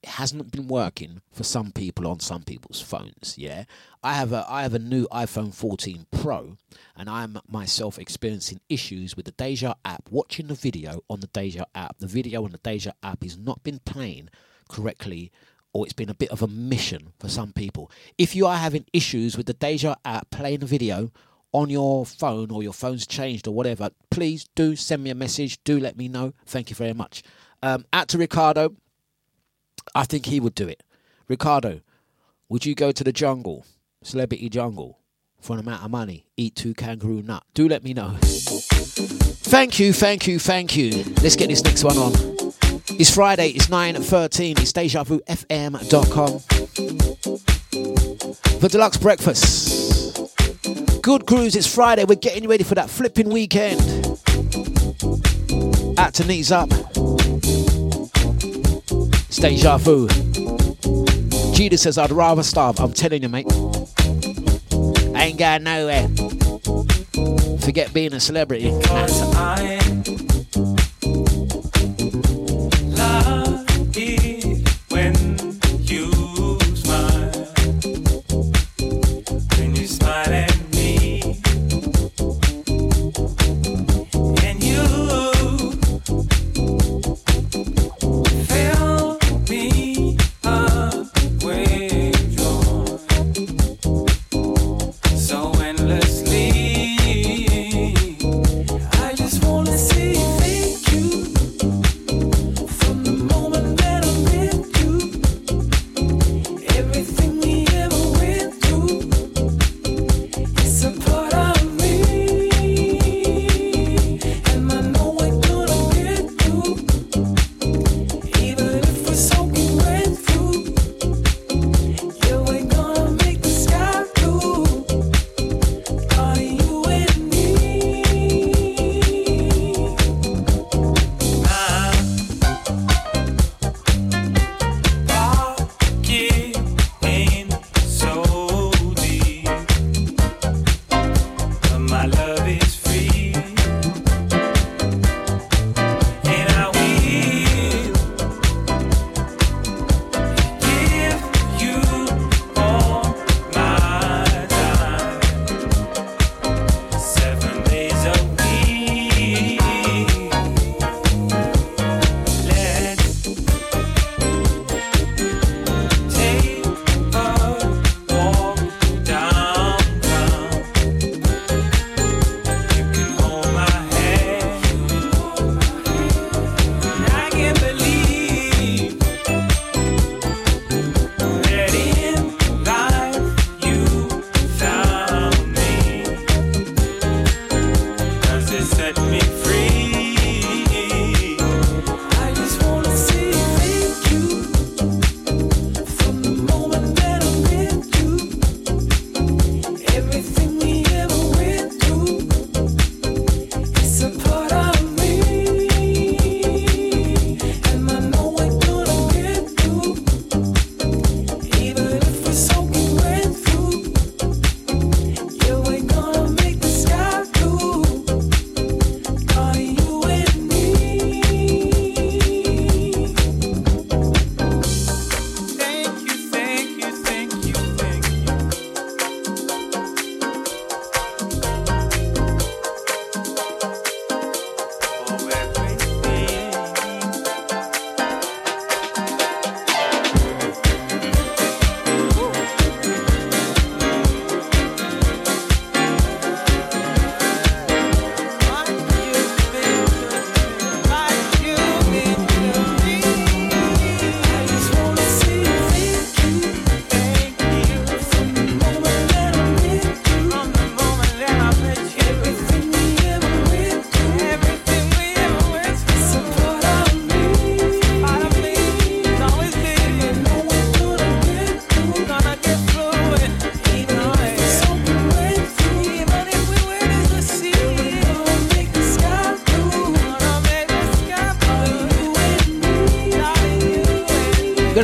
A: hasn't been working for some people on some people's phones. Yeah, I have a I have a new iPhone 14 Pro, and I'm myself experiencing issues with the Deja app. Watching the video on the Deja app, the video on the Deja app has not been playing correctly. Or it's been a bit of a mission for some people. If you are having issues with the Deja app playing the video on your phone or your phone's changed or whatever, please do send me a message. Do let me know. Thank you very much. Um, out to Ricardo. I think he would do it. Ricardo, would you go to the jungle, celebrity jungle, for an amount of money, eat two kangaroo nut? Do let me know. Thank you, thank you, thank you. Let's get this next one on. It's Friday, it's 9.13, it's DejaVuFM.com. The Dlux Breakfast. Good cruise, it's Friday, we're getting ready for that flipping weekend. At to knees up. It's Deja Vu. Judah says, I'd rather starve. I'm telling you, mate. I ain't going nowhere. Forget being a celebrity.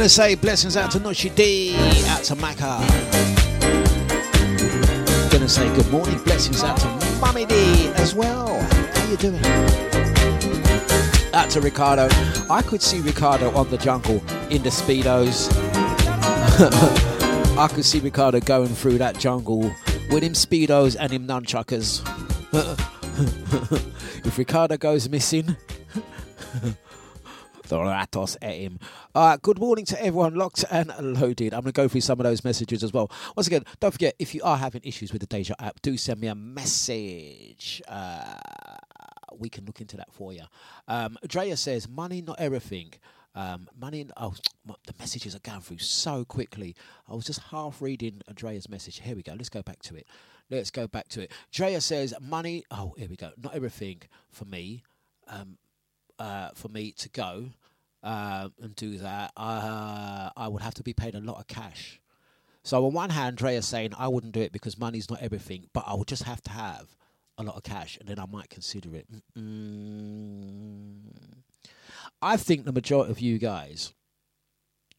H: Gonna say
A: blessings out to Nushi D, out to Maka. Gonna say good morning, blessings out to Mummy D as well. How you doing? Out to Ricardo. I could see Ricardo on the jungle in the speedos. [laughs] I could see Ricardo going through that jungle with him speedos and him nunchuckers. [laughs] if Ricardo goes missing, [laughs] the Ratos at him. Good morning to everyone locked and loaded. I'm going to go through some of those messages as well. Once again, don't forget, if you are having issues with the Deja app, do send me a message. Uh, we can look into that for you. Um, Drea says, money, not everything. Um, money, oh, the messages are going through so quickly. I was just half reading Andrea's message. Here we go. Let's go back to it. Let's go back to it. Drea says, money, oh, here we go. Not everything for me. Um, uh, for me to go. Uh, and do that, uh, I would have to be paid a lot of cash. So on one hand, Dre is saying I wouldn't do it because money's not everything, but I would just have to have a lot of cash, and then I might consider it. Mm-mm. I think the majority of you guys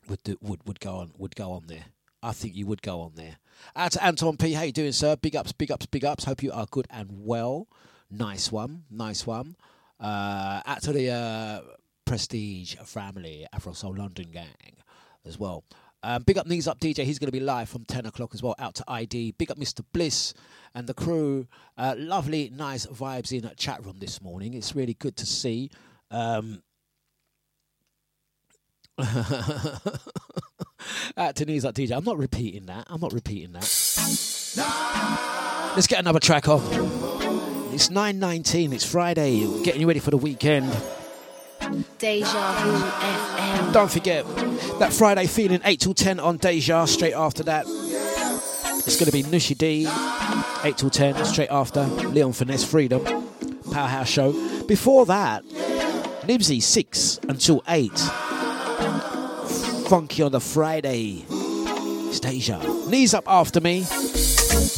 A: would do, would would go on would go on there. I think you would go on there. Out to Anton P. How you doing, sir? Big ups, big ups, big ups. Hope you are good and well. Nice one, nice one. Uh, out to the uh, Prestige family, Afro Soul London gang as well. Um, big up Knees Up DJ. He's going to be live from 10 o'clock as well. Out to ID. Big up Mr. Bliss and the crew. Uh, lovely, nice vibes in the chat room this morning. It's really good to see. Um, [laughs] to Knees Up DJ. I'm not repeating that. I'm not repeating that. Let's get another track off. It's 9.19. It's Friday. Getting you ready for the weekend.
B: Deja Vu FM.
A: Don't forget that Friday feeling 8 till 10 on Deja. Straight after that, it's going to be Nushi D, 8 till 10. Straight after, Leon Finesse Freedom, Powerhouse Show. Before that, Nibsy 6 until 8. Funky on the Friday. It's Deja. Knees up after me.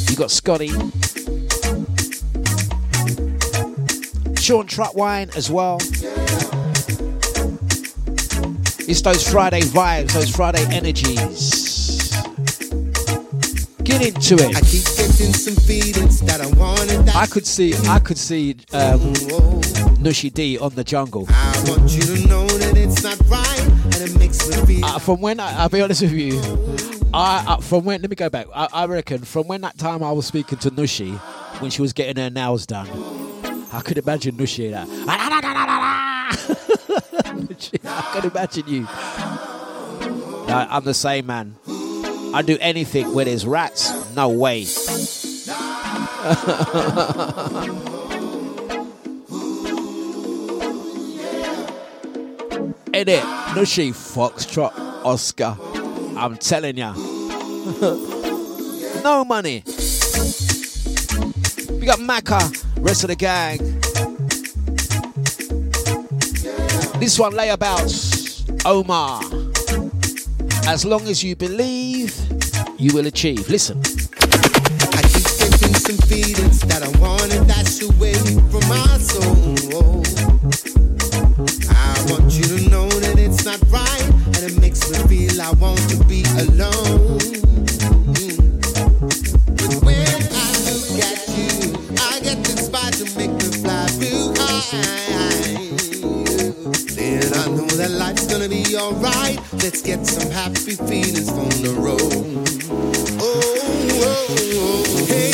A: You got Scotty. Sean Trutwine as well. It's those Friday vibes, those Friday energies. Get into it.
I: I keep getting some feelings that I wanna die.
A: I could see, I could see um, Nushi D on the jungle.
I: I want you to know that it's not right, and it makes me feel.
A: Uh, from when I, I'll be honest with you, I uh, from when let me go back. I, I reckon from when that time I was speaking to Nushi when she was getting her nails done, I could imagine Nushi that. Nushi, [laughs] I can imagine you. No, I'm the same man. I'd do anything with his rats. No way. [laughs] Edit, Nushi, Foxtrot, Oscar. I'm telling ya. [laughs] no money. We got Macca, rest of the gang. This one, layabouts, Omar. As long as you believe, you will achieve. Listen.
I: I keep getting some feelings that I wanna dash away from my soul. I want you to know that it's not right, and it makes me feel I want to be alone. That life's gonna be alright. Let's get some happy feelings on the road. Oh, oh, oh. hey,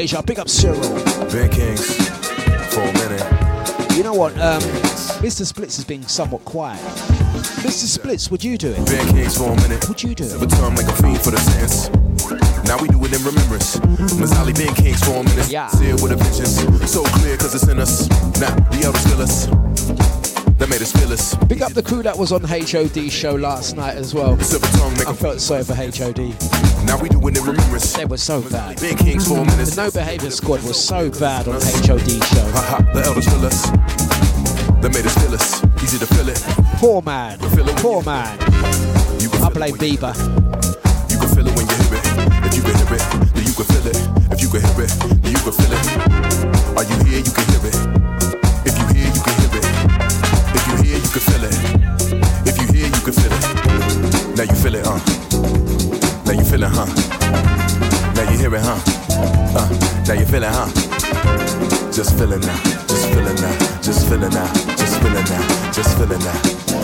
J: Deja.
K: Big
A: up Cyril.
K: Big Kings for a minute.
A: You know what? Um, Mr. Splits has been somewhat quiet. Mr. Splits, would you do it?
K: Big Kings for a minute.
A: Would you do it?
K: Return like a fiend for the sentence. Now we do it in remembrance. Mazzali been kings for a minute.
A: Yeah.
K: See it with a vengeance. So clear cause it's in us. Now the elders feel us. That made us feel us.
A: Big up the crew that was on HOD show last night as well.
K: Silver tongue make
A: I felt sorry for HOD.
K: Now we do it remembrance.
A: They were so bad.
K: Big kings for a minute.
A: The No Behaviour Squad was so bad on HOD show.
K: Haha, the elders feel us. That made us feel us. Easy to feel it.
A: Poor man. Poor man.
K: You can
A: I blame Bieber.
K: You can feel it when you hear it. If you can hear it, then you can feel it. If you can hear it, then you can feel it. Are you here? You can hear it. If you hear, you can hear it. If you hear, you can feel it. If you hear, you can feel it. Now you feel it, huh? Now you feel it, huh? Now you hear it, huh? Uh, now you feel it, huh? Just feel it now. Just feel it now. Just feel it now. Just feel it now. Just feel now.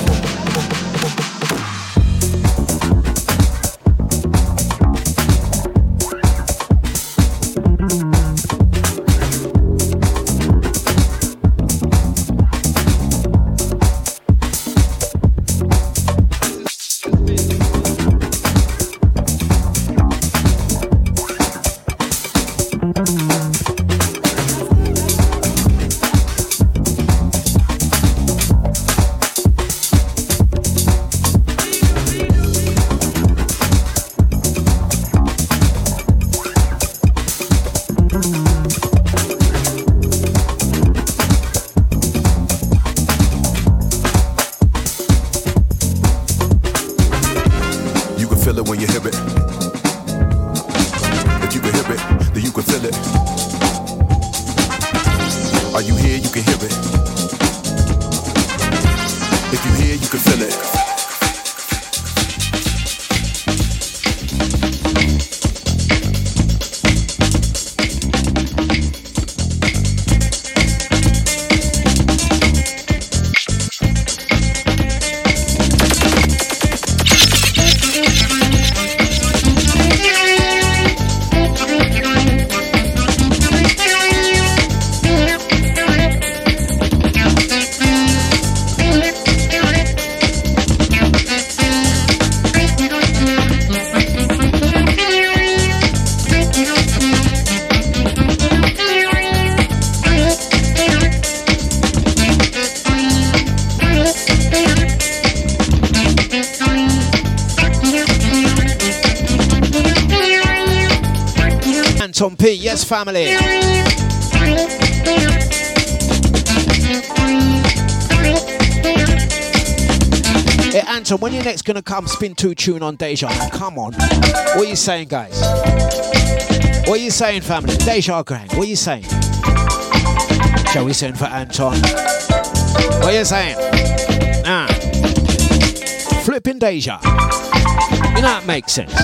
A: Family. Hey, Anton, when you next gonna come spin two tune on Deja? Come on. What are you saying, guys? What are you saying, family? Deja Gang, what are you saying? Shall we send for Anton? What are you saying? Ah. Flipping Deja. You know that makes sense.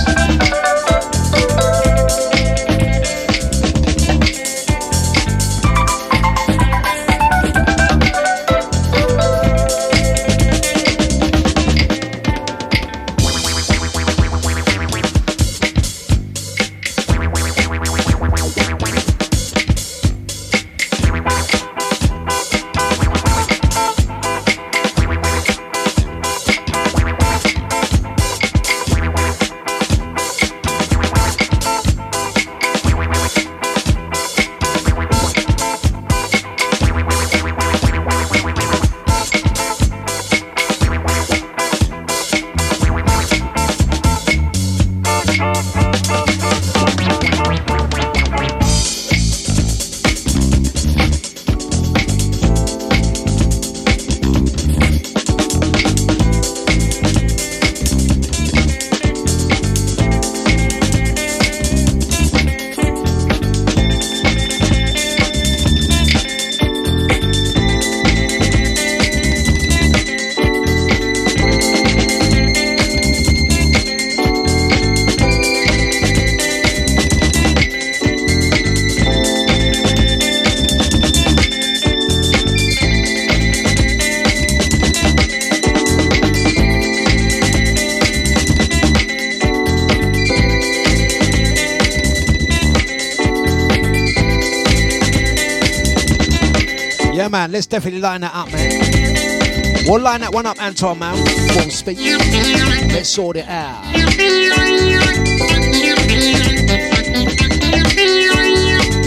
A: Let's definitely line that up, man. We'll line that one up, Anton, man. Won't speak. Let's sort it out.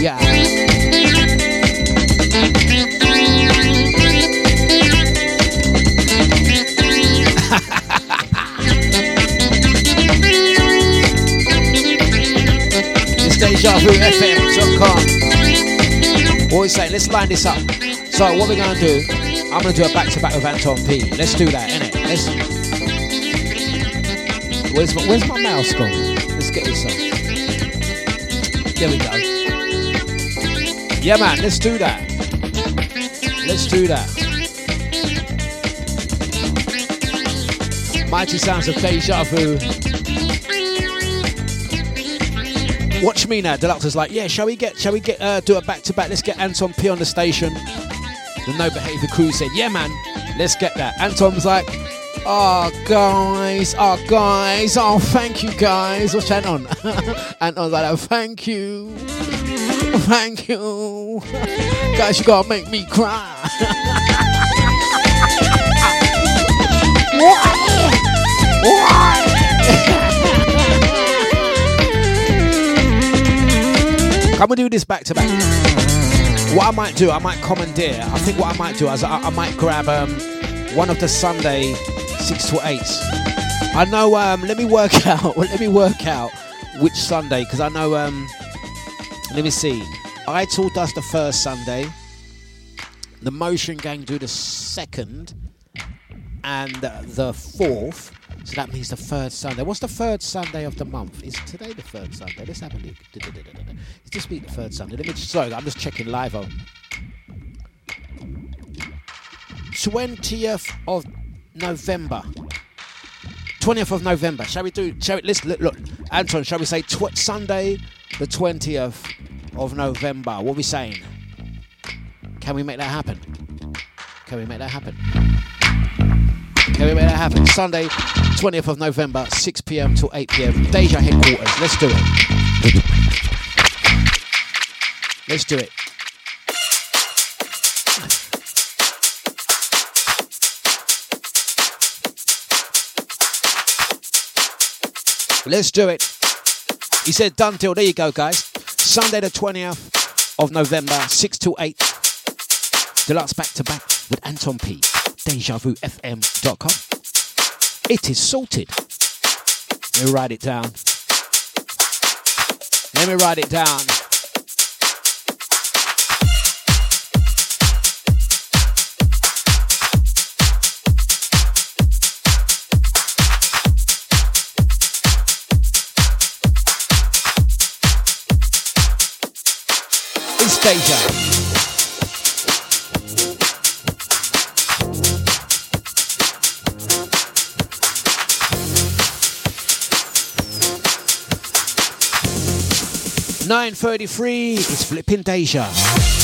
A: Yeah. [laughs] DejaVuFM.com. We saying? Let's line this up. So what we're gonna do? I'm gonna do a back to back with Anton P. Let's do that, innit? Let's. Where's my, where's my mouse gone? Let's get this on. There we go. Yeah, man. Let's do that. Let's do that. Mighty sounds of deja vu. Watch me now. Dlux is like, yeah. Shall we get? Shall we get? Uh, do a back to back. Let's get Anton P on the station. The no behavior crew said, yeah, man. Let's get that. Anton's like, oh guys, oh guys, oh thank you guys. What's that on? [laughs] Anton's like, oh, thank you, thank you, guys. You gotta make me cry. Can we do this back to back? What I might do, I might commandeer. I think what I might do is I, I might grab um, one of the Sunday six to eights. I know. Um, let me work [laughs] out. let me work out which Sunday because I know. Um, let me see. I told us the first Sunday. The Motion Gang do the second and the fourth. So that means the third Sunday. What's the third Sunday of the month? Is today the third Sunday? Let's have a look. Is this week the third Sunday? Let me just, sorry, I'm just checking live on. 20th of November. 20th of November. Shall we do, shall we, let's look, look. Anton, shall we say tw- Sunday the 20th of November? What are we saying? Can we make that happen? Can we make that happen? Can we make that happen? Sunday, 20th of November, 6 pm till 8 pm. Deja headquarters. Let's do it. Let's do it. Let's do it. He said done deal. There you go, guys. Sunday the 20th of November, 6 to 8. Dlux back to back with Anton P. DejaVuFM.com. It is sorted. Let me write it down. Let me write it down. It's Deja. Nine thirty-three. It's flipping Deja.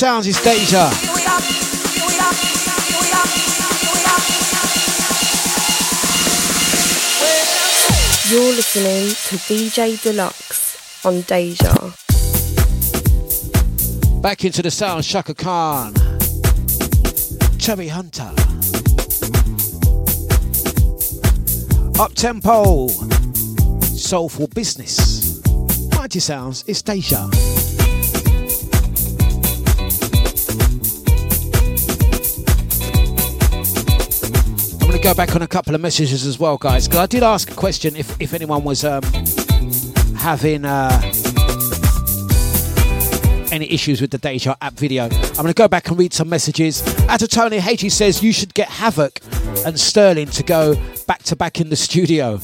A: Sounds is Deja.
B: You're listening to DJ Dlux on Deja.
A: Back into the sound, Chaka Khan. Chubby Hunter. Up tempo. Soulful business. Mighty Sounds, it's Deja. Go back on a couple of messages as well, guys, because I did ask a question if, if anyone was um, having. Uh, any issues with the Deja app video. I'm going to go back and read some messages. Ata Tony H says you should get Havoc and Sterling to go back to back in the studio.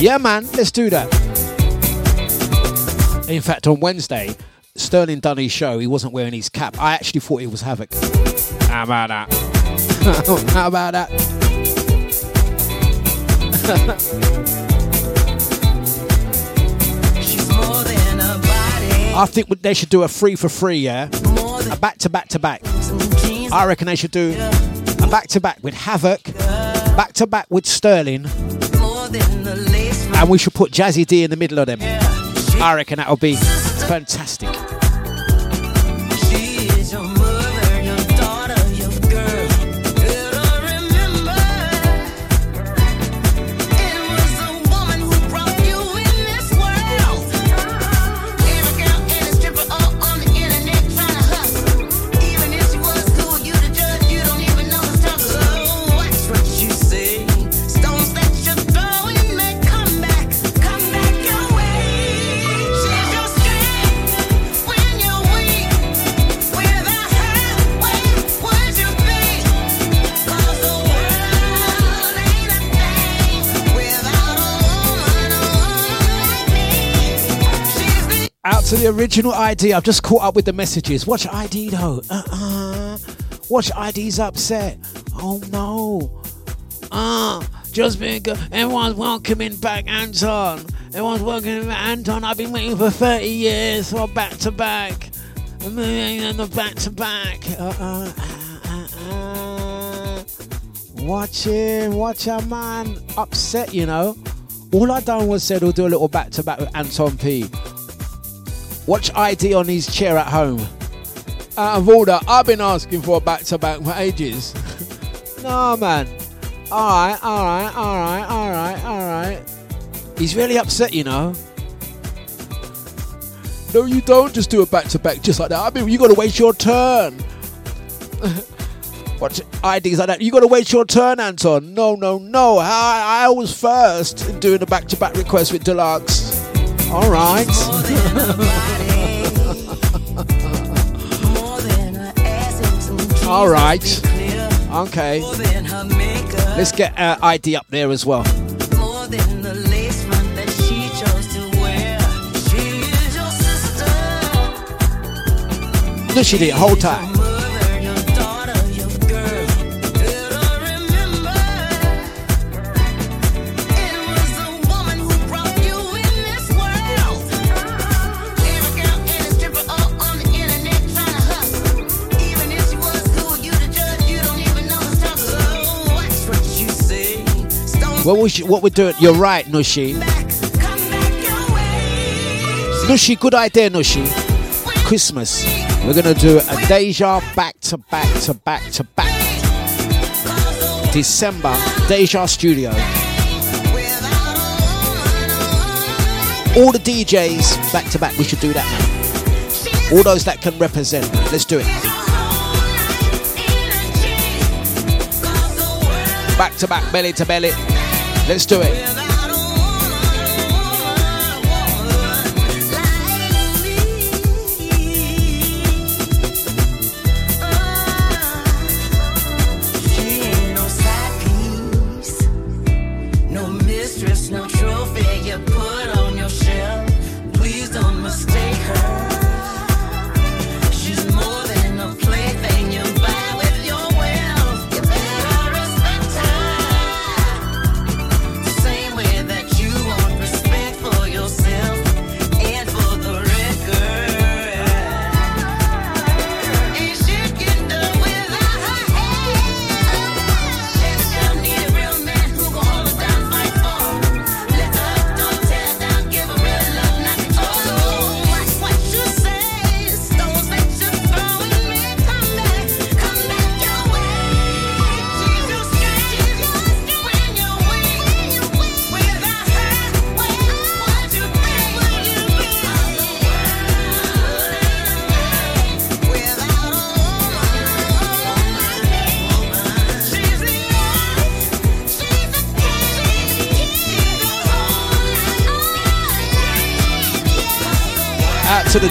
A: Yeah, man, let's do that. In fact, on Wednesday, Sterling done his show. He wasn't wearing his cap. I actually thought it was Havoc. How about that? [laughs] How about that? [laughs]
H: She's more than a body.
A: I think they should do a free for free, yeah? A back to back to back. I reckon they should do a back to back with Havoc, back to back with Sterling,
H: More than the lace
A: and we should put Jazzy D in the middle of them. I reckon that'll be fantastic.
H: To the
A: original ID. I've just caught up with the messages. Watch ID though. Uh-uh. Watch ID's upset. Oh no. Uh, just because everyone's welcoming back Anton. Everyone's welcoming back Anton. I've been waiting for 30 years for back to back. And the back to back. Uh-uh. Uh-uh. Watch him, watch our man upset, you know. All I done was said we'll do a little back to back with Anton P. Watch ID on his chair at home. Out of order, I've been asking for a back to back for ages. [laughs] no, man. Alright, alright, alright, alright, alright. He's really upset, you know. No, you don't just do a back to back just like that. I mean, you gotta wait your turn. [laughs] Watch IDs like that. You gotta wait your turn, Anton. No, no, no. I, I was first in doing a back to back request with
H: Dlux.
A: All right.
H: be clear.
A: Okay. Let's get uh, ID up there as well. No, she did. Hold tight.
H: What
A: we what we're doing? You're right, Nushi. Nushi, good idea, Nushi. Christmas. We're gonna do a Deja back to back to back to back. December Deja Studio. All the DJs back to back. We should do that. All those that can represent. Let's do it. Back to back, belly to belly. Let's do it.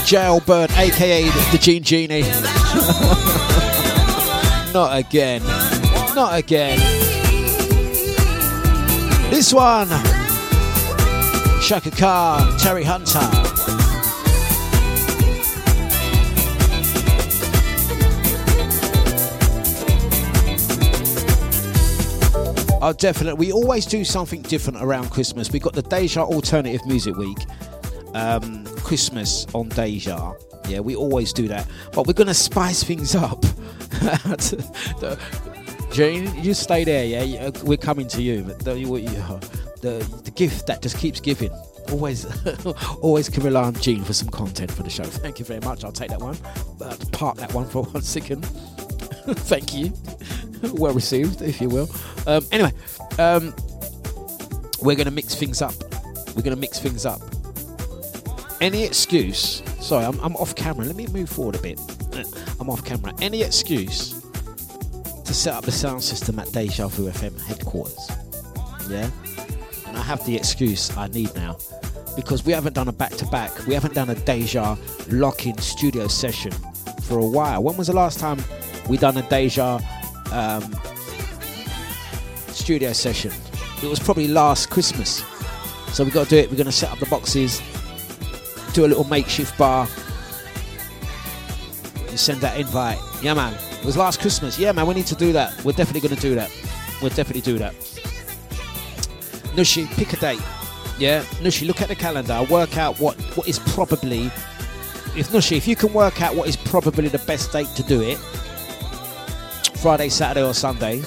A: Jailbird, aka the, Gene Genie. [laughs] Not again. Not again. This one. Chaka Khan, Terry Hunter. Oh, definitely. We always do something different around Christmas. We've got the Deja Alternative Music Week, um, Christmas on Deja. Yeah, we always do that. But we're going to spice things up. [laughs] Jane, you stay there, yeah? Uh, We're coming to you. The, you- the, the gift that just keeps giving. Always, [laughs] always can rely on Gene for some content for the show. Thank you very much. I'll take that one. But park that one for [laughs] one second. Thank you. well received, if you will. Um, anyway, um, we're going to mix things up. We're going to mix things up. Any excuse? Sorry, I'm, I'm off camera. Let me move forward a bit. I'm off camera. Any excuse to set up the sound system at Deja Vu FM headquarters? Yeah? And I have the excuse I need now because we haven't done a back to back. We haven't done a Deja lock in studio session for a while. When was the last time we done a Deja um, studio session? It was probably last Christmas. So we've got to do it. We're going to set up the boxes, do a little makeshift bar, and send that invite. Yeah, man. It was last Christmas. Yeah, man. We need to do that. We're definitely going to do that. We'll definitely do that. Nushi, pick a date. Yeah, Nushi, look at the calendar. Work out what what is probably. If Nushi, if you can work out what is probably the best date to do it, Friday, Saturday, or Sunday,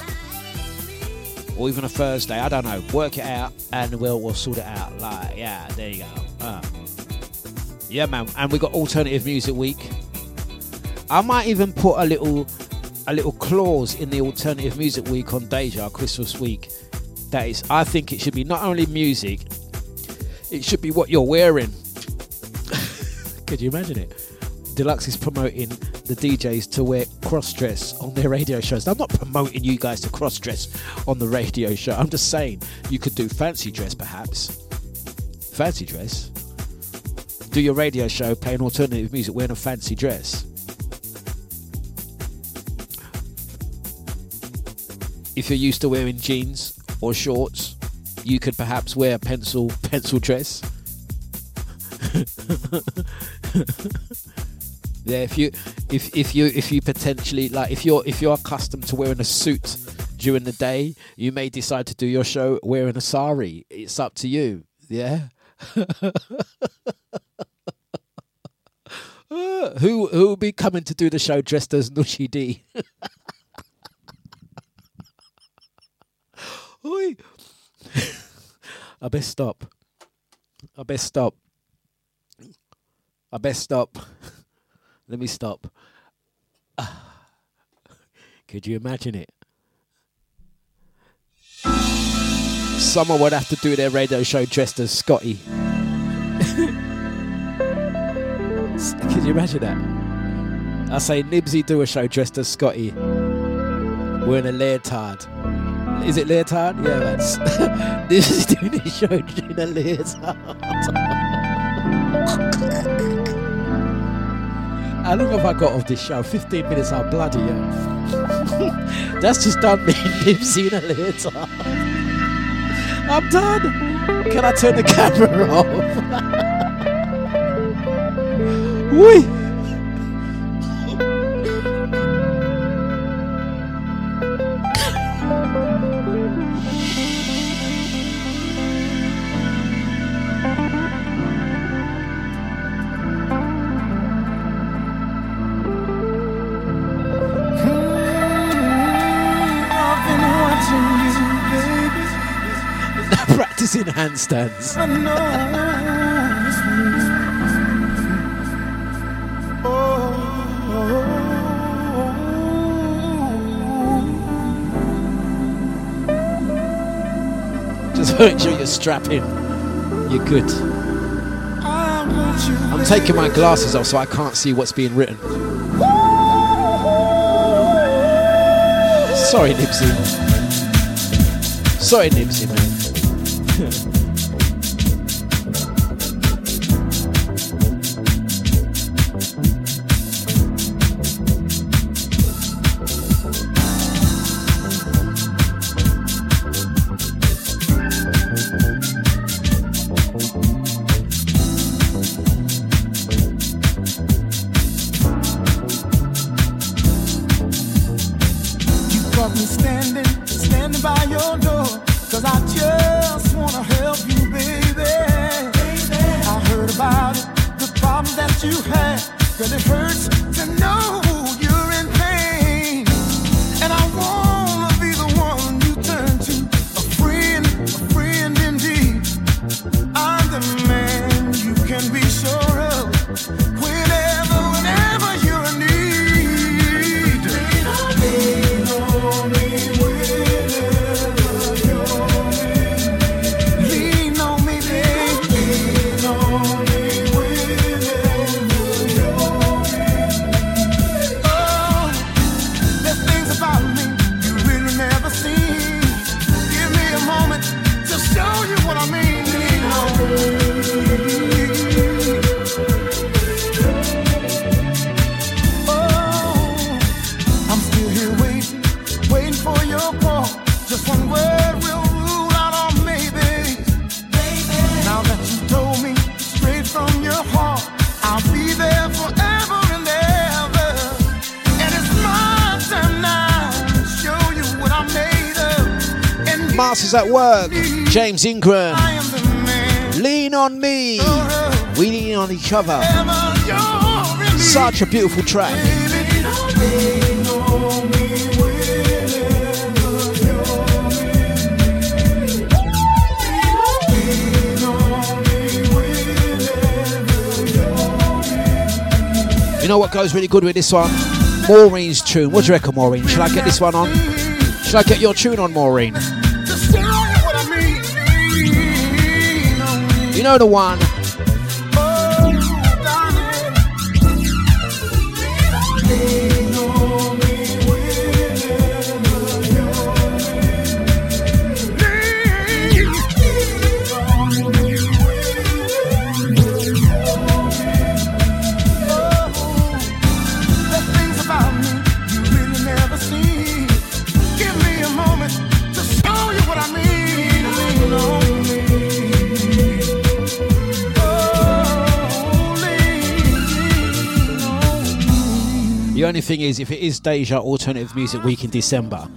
A: or even a Thursday. I don't know. Work it out, and we'll we'll sort it out. Like, yeah, there you go. Uh, yeah, man. And we got alternative music week. I might even put a little a little clause in the alternative music week on Deja Christmas week. That is, I think it should be not only music. It should be what you're wearing. [laughs] Could you imagine it? Dlux is promoting the DJs to wear cross dress on their radio shows. I'm not promoting you guys to cross dress on the radio show. I'm just saying you could do fancy dress perhaps. Fancy dress. Do your radio show playing alternative music wearing a fancy dress. If you're used to wearing jeans or shorts, you could perhaps wear a pencil pencil dress. [laughs] yeah, if you if if you if you potentially like if you're if you're accustomed to wearing a suit during the day, you may decide to do your show wearing a sari. It's up to you. Yeah. [laughs] Who who will be coming to do the show dressed as Nushi D? [laughs] Oi. [laughs] I best stop. I best stop. I best stop. Let me stop. [sighs] Could you imagine it? Someone would have to do their radio show dressed as Scotty. [laughs] Can you imagine that? I say Nibsy do a show dressed as Scotty. Wearing a leotard. Is it leotard? Yeah, that's [laughs] Nibsy's doing a show in a leotard. How long have I got of this show? 15 minutes, I'm bloody hell. [laughs] That's just done me, Nibsy in a leotard. I'm done. Can I turn the [laughs] camera off? [laughs] Whee! Practicing handstands.
H: I know it's me.
A: Just make sure you're strapping. You're good. I'm taking my glasses off so I can't see what's being written. Sorry, Nibsy. Sorry, Nibsy, man.
H: James Ingram.
A: I am the man.
H: Lean on me. We lean on each other.
A: You're in need,
H: Such a beautiful track.
A: baby, lean on me whenever you're in need. Lean on me whenever you're
H: You know what goes really good with this one? Maureen's tune. What do you reckon, Maureen? Should I get this one on? Should I get your tune on, Maureen?
A: You
H: know the one. Only thing is, if it is Deja Alternative Music Week in December,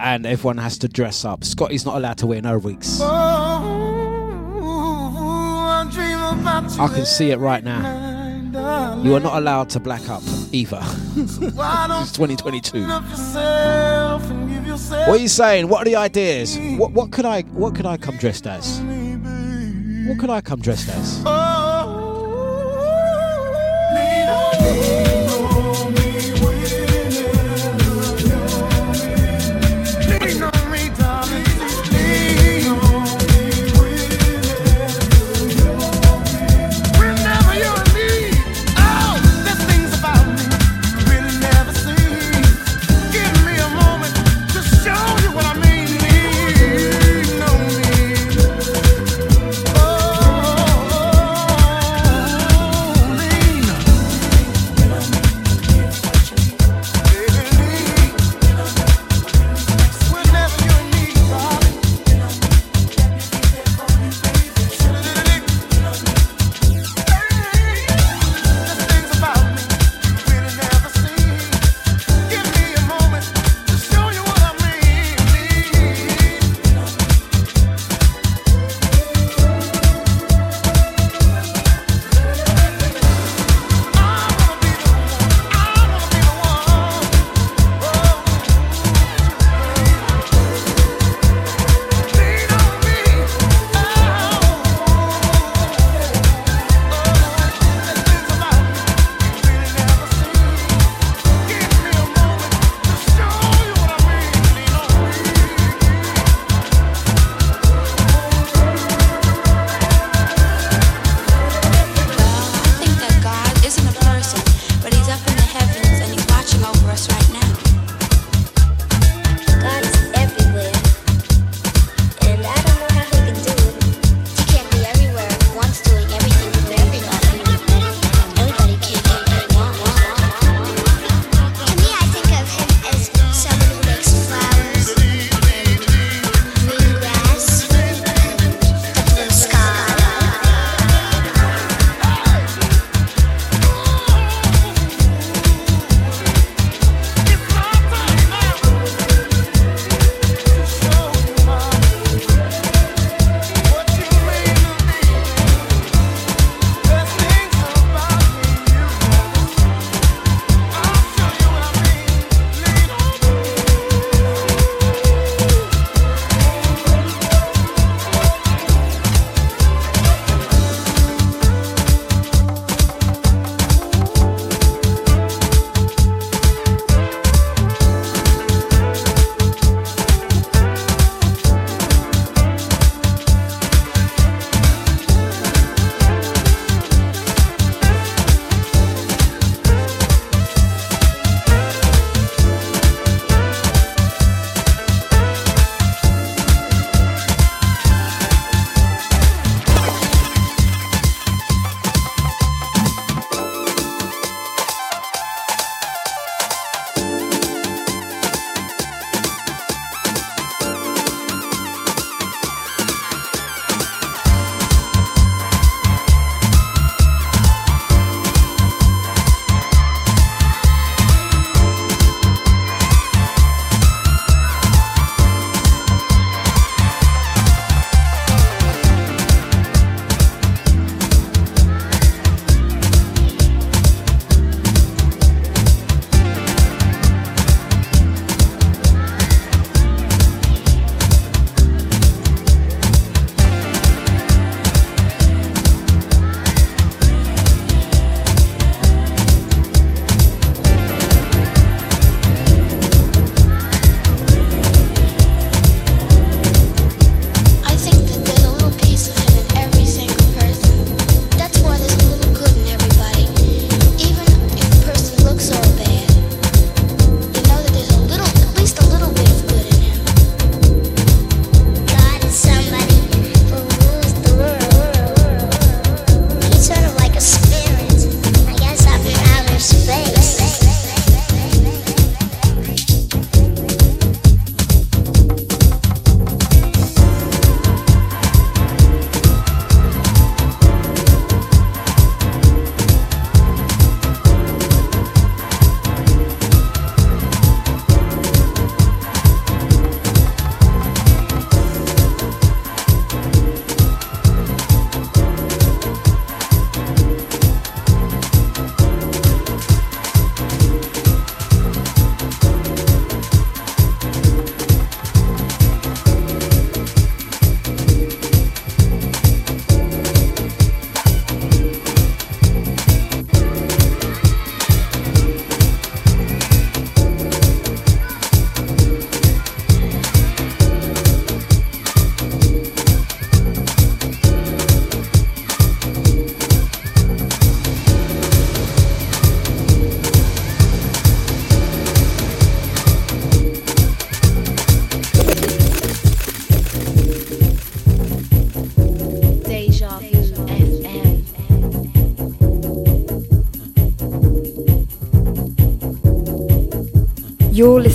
H: and everyone has to dress up, Scotty's not allowed to wear no wigs.
A: I
H: can see it right now. You are not allowed to black up either. [laughs] it's 2022. What are you saying? What are the ideas? What what could I what could I come dressed as? What could I come dressed as?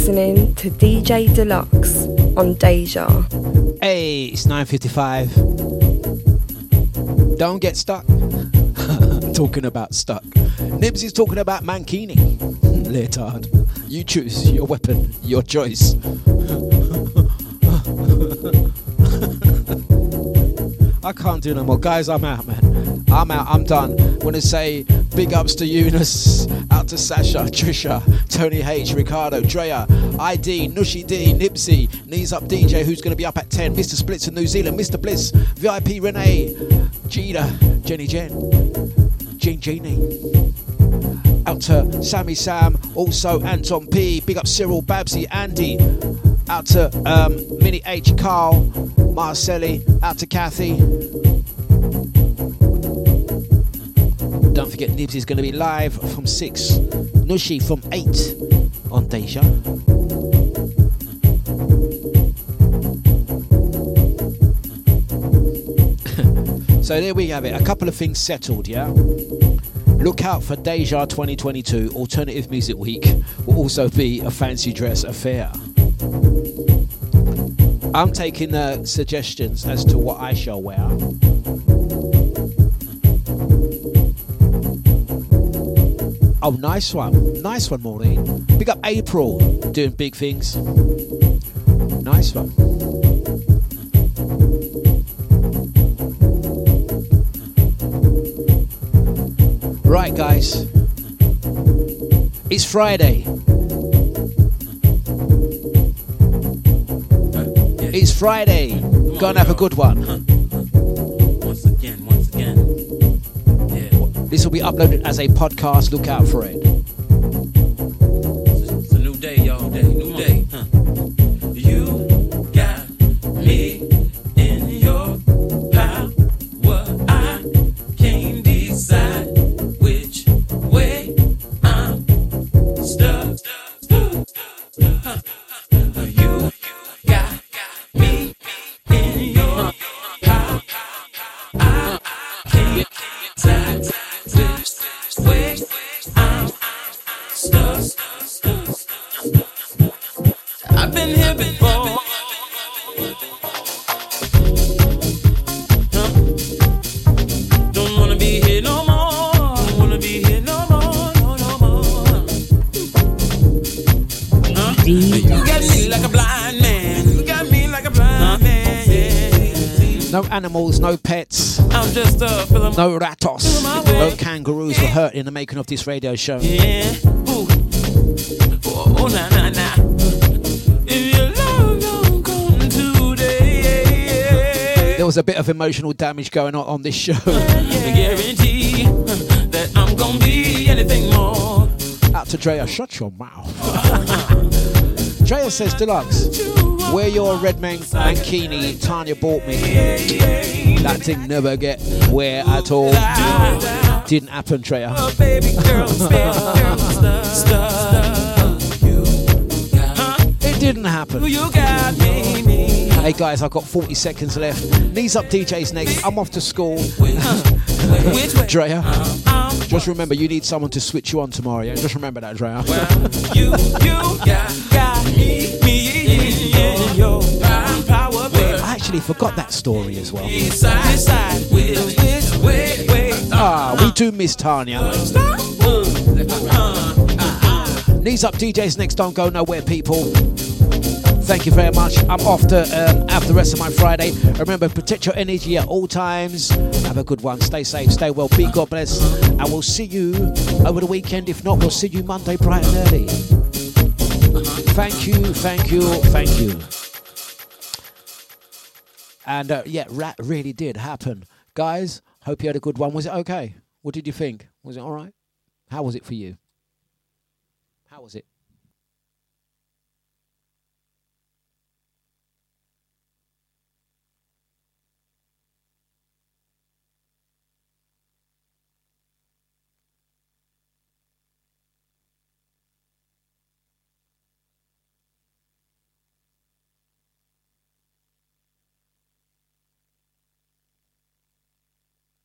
B: Listening to DJ Dlux on Deja.
A: Hey, it's 9.55. Don't get stuck. [laughs] talking about stuck. Nibs is talking about Mankini. [laughs] Leotard. You choose your weapon, your choice. [laughs] I can't do no more. Guys, I'm out, man. I'm out. I'm done. Want to say big ups to Eunice, to Sasha, Trisha, Tony H, Ricardo, Drea, ID, Nushi D, Nibsy, Knees Up DJ, who's going to be up at 10, Mr. Splits in New Zealand, Mr. Bliss, VIP Renee, Gina, Jenny Jen, Jean Jeannie. Out to Sammy Sam, also Anton P, big up Cyril, Babsy, Andy. Out to um, Mini H, Carl, Marcelli, out to Kathy. Forget Nibs is going to be live from 6, Nushi from 8 on Deja. [laughs] so there we have it, a couple of things settled, yeah? Look out for Deja 2022 Alternative Music Week will also be a fancy dress affair. I'm taking uh, suggestions as to what I shall wear. Oh, nice one. Nice one, Maureen. Big up April, doing big things. Nice one. Right, guys. It's Friday. It's Friday. Go and have a good one. Will be uploaded as a podcast. Look out for it. Animals, no pets,
L: I'm just uh, feeling
A: no ratos, no kangaroos were hurt in the making of this radio show.
L: Yeah. Ooh. Oh, oh, nah, nah, nah. If your love don't come today,
A: There was a bit of emotional damage going on on this show. [laughs]
L: I guarantee that I'm gonna be anything more.
A: Out to Drea, shut your mouth. [laughs] Drea says, Dlux, wear your red man- mankini Tanya bought me. That thing never get wear at all. Didn't happen, Drea.
L: Oh, baby girl, baby girl, stuff, stuff. You got,
A: It didn't happen.
L: you got me, me.
A: Hey guys, I've got 40 seconds left. Knees up DJs next. I'm off to school.
L: Which way? [laughs]
A: Drea,
L: I'm uh-huh.
A: Just remember you need someone to switch you on tomorrow, yeah? Just remember that, Drea.
L: you, you got, got me, me in your power, power, baby.
A: I actually forgot that story as well.
L: Side, side, which, which way, way,
A: Ah, we do miss Tanya. Uh-huh, uh-huh, uh-huh. Knees up DJs next, don't go nowhere, people. Thank you very much. I'm off to um, have the rest of my Friday. Remember, protect your energy at all times. Have a good one. Stay safe, stay well, be God bless. And we'll see you over the weekend. If not, we'll see you Monday bright and early. Thank you, thank you, thank you. And uh, yeah, rat really did happen. Guys, hope you had a good one. Was it okay? What did you think? Was it all right? How was it for you? How was it?